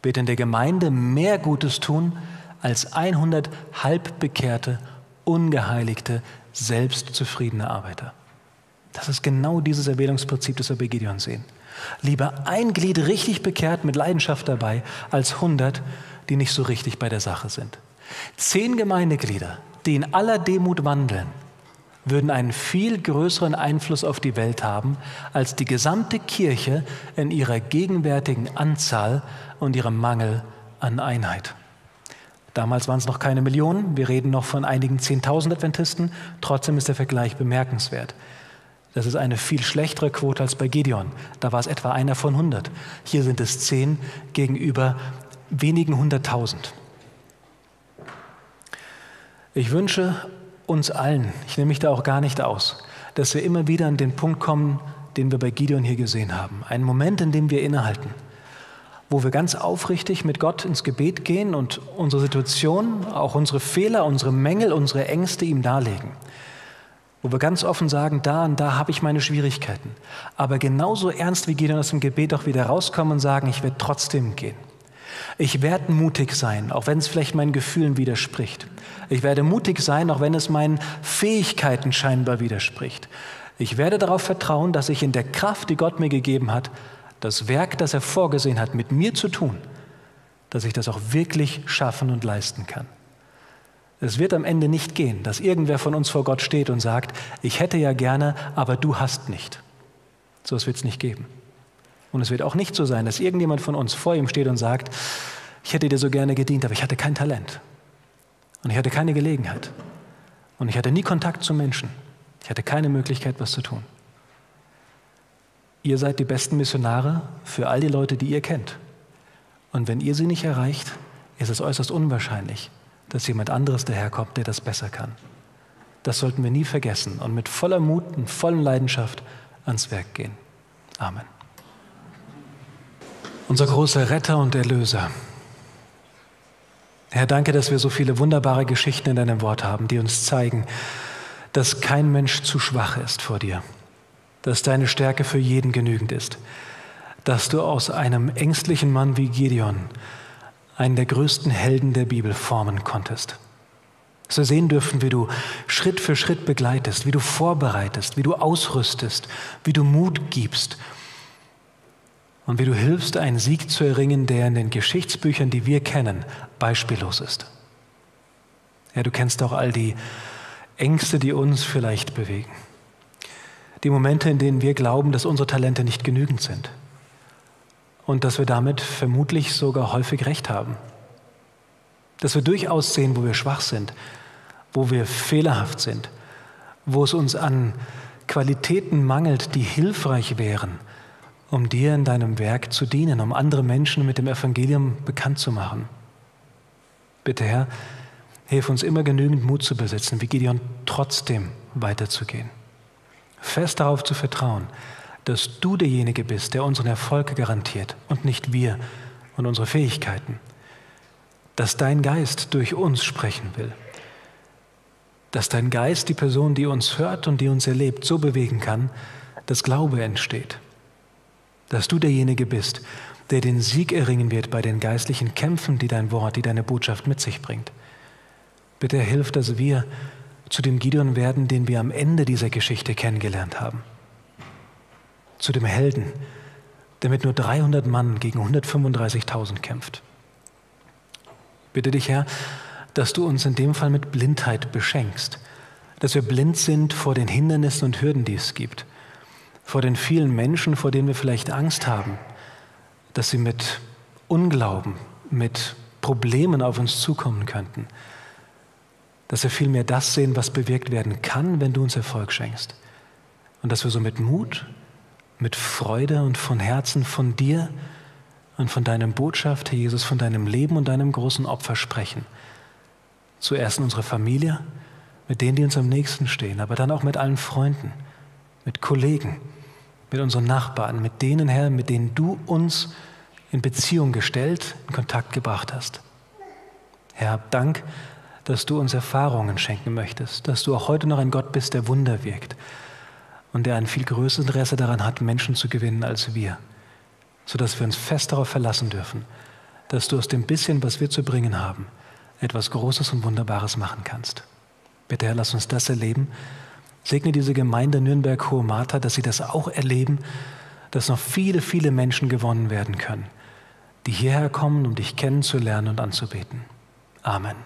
wird in der Gemeinde mehr Gutes tun als 100 halbbekehrte, ungeheiligte, selbstzufriedene Arbeiter. Das ist genau dieses Erwählungsprinzip, das wir bei Gideon sehen. Lieber ein Glied richtig bekehrt mit Leidenschaft dabei, als 100, die nicht so richtig bei der Sache sind. Zehn Gemeindeglieder, die in aller Demut wandeln, würden einen viel größeren Einfluss auf die Welt haben als die gesamte Kirche in ihrer gegenwärtigen Anzahl und ihrem Mangel an Einheit. Damals waren es noch keine Millionen, wir reden noch von einigen Zehntausend Adventisten, trotzdem ist der Vergleich bemerkenswert. Das ist eine viel schlechtere Quote als bei Gideon. Da war es etwa einer von 100. Hier sind es zehn gegenüber wenigen hunderttausend. Ich wünsche uns allen, ich nehme mich da auch gar nicht aus, dass wir immer wieder an den Punkt kommen, den wir bei Gideon hier gesehen haben. Einen Moment, in dem wir innehalten, wo wir ganz aufrichtig mit Gott ins Gebet gehen und unsere Situation, auch unsere Fehler, unsere Mängel, unsere Ängste ihm darlegen. Wo wir ganz offen sagen, da und da habe ich meine Schwierigkeiten. Aber genauso ernst wie Gideon aus dem Gebet auch wieder rauskommen und sagen, ich werde trotzdem gehen. Ich werde mutig sein, auch wenn es vielleicht meinen Gefühlen widerspricht. Ich werde mutig sein, auch wenn es meinen Fähigkeiten scheinbar widerspricht. Ich werde darauf vertrauen, dass ich in der Kraft, die Gott mir gegeben hat, das Werk, das er vorgesehen hat, mit mir zu tun, dass ich das auch wirklich schaffen und leisten kann. Es wird am Ende nicht gehen, dass irgendwer von uns vor Gott steht und sagt, ich hätte ja gerne, aber du hast nicht. So wird es nicht geben. Und es wird auch nicht so sein, dass irgendjemand von uns vor ihm steht und sagt, ich hätte dir so gerne gedient, aber ich hatte kein Talent. Und ich hatte keine Gelegenheit. Und ich hatte nie Kontakt zu Menschen. Ich hatte keine Möglichkeit, was zu tun. Ihr seid die besten Missionare für all die Leute, die ihr kennt. Und wenn ihr sie nicht erreicht, ist es äußerst unwahrscheinlich, dass jemand anderes daherkommt, der das besser kann. Das sollten wir nie vergessen und mit voller Mut und voller Leidenschaft ans Werk gehen. Amen unser großer Retter und Erlöser. Herr, danke, dass wir so viele wunderbare Geschichten in deinem Wort haben, die uns zeigen, dass kein Mensch zu schwach ist vor dir, dass deine Stärke für jeden genügend ist, dass du aus einem ängstlichen Mann wie Gideon einen der größten Helden der Bibel formen konntest. Dass wir sehen dürfen, wie du Schritt für Schritt begleitest, wie du vorbereitest, wie du ausrüstest, wie du Mut gibst und wie du hilfst, einen Sieg zu erringen, der in den Geschichtsbüchern, die wir kennen, beispiellos ist. Ja, du kennst auch all die Ängste, die uns vielleicht bewegen. Die Momente, in denen wir glauben, dass unsere Talente nicht genügend sind. Und dass wir damit vermutlich sogar häufig recht haben. Dass wir durchaus sehen, wo wir schwach sind, wo wir fehlerhaft sind, wo es uns an Qualitäten mangelt, die hilfreich wären um dir in deinem Werk zu dienen, um andere Menschen mit dem Evangelium bekannt zu machen. Bitte Herr, hilf uns immer genügend Mut zu besitzen, wie Gideon trotzdem weiterzugehen. Fest darauf zu vertrauen, dass du derjenige bist, der unseren Erfolg garantiert und nicht wir und unsere Fähigkeiten. Dass dein Geist durch uns sprechen will. Dass dein Geist die Person, die uns hört und die uns erlebt, so bewegen kann, dass Glaube entsteht dass du derjenige bist, der den Sieg erringen wird bei den geistlichen Kämpfen, die dein Wort, die deine Botschaft mit sich bringt. Bitte hilf, dass wir zu dem Gideon werden, den wir am Ende dieser Geschichte kennengelernt haben. zu dem Helden, der mit nur 300 Mann gegen 135.000 kämpft. Bitte dich, Herr, dass du uns in dem Fall mit Blindheit beschenkst, dass wir blind sind vor den Hindernissen und Hürden, die es gibt, vor den vielen Menschen, vor denen wir vielleicht Angst haben, dass sie mit Unglauben, mit Problemen auf uns zukommen könnten, dass wir vielmehr das sehen, was bewirkt werden kann, wenn du uns Erfolg schenkst. Und dass wir so mit Mut, mit Freude und von Herzen von dir und von deinem Botschaft, Herr Jesus, von deinem Leben und deinem großen Opfer sprechen. Zuerst in unserer Familie, mit denen, die uns am nächsten stehen, aber dann auch mit allen Freunden, mit Kollegen, mit unseren Nachbarn, mit denen, Herr, mit denen du uns in Beziehung gestellt, in Kontakt gebracht hast. Herr, hab Dank, dass du uns Erfahrungen schenken möchtest, dass du auch heute noch ein Gott bist, der Wunder wirkt und der ein viel größeres Interesse daran hat, Menschen zu gewinnen als wir, sodass wir uns fest darauf verlassen dürfen, dass du aus dem bisschen, was wir zu bringen haben, etwas Großes und Wunderbares machen kannst. Bitte, Herr, lass uns das erleben. Segne diese Gemeinde Nürnberg-Hohe Martha, dass sie das auch erleben, dass noch viele, viele Menschen gewonnen werden können, die hierher kommen, um dich kennenzulernen und anzubeten. Amen.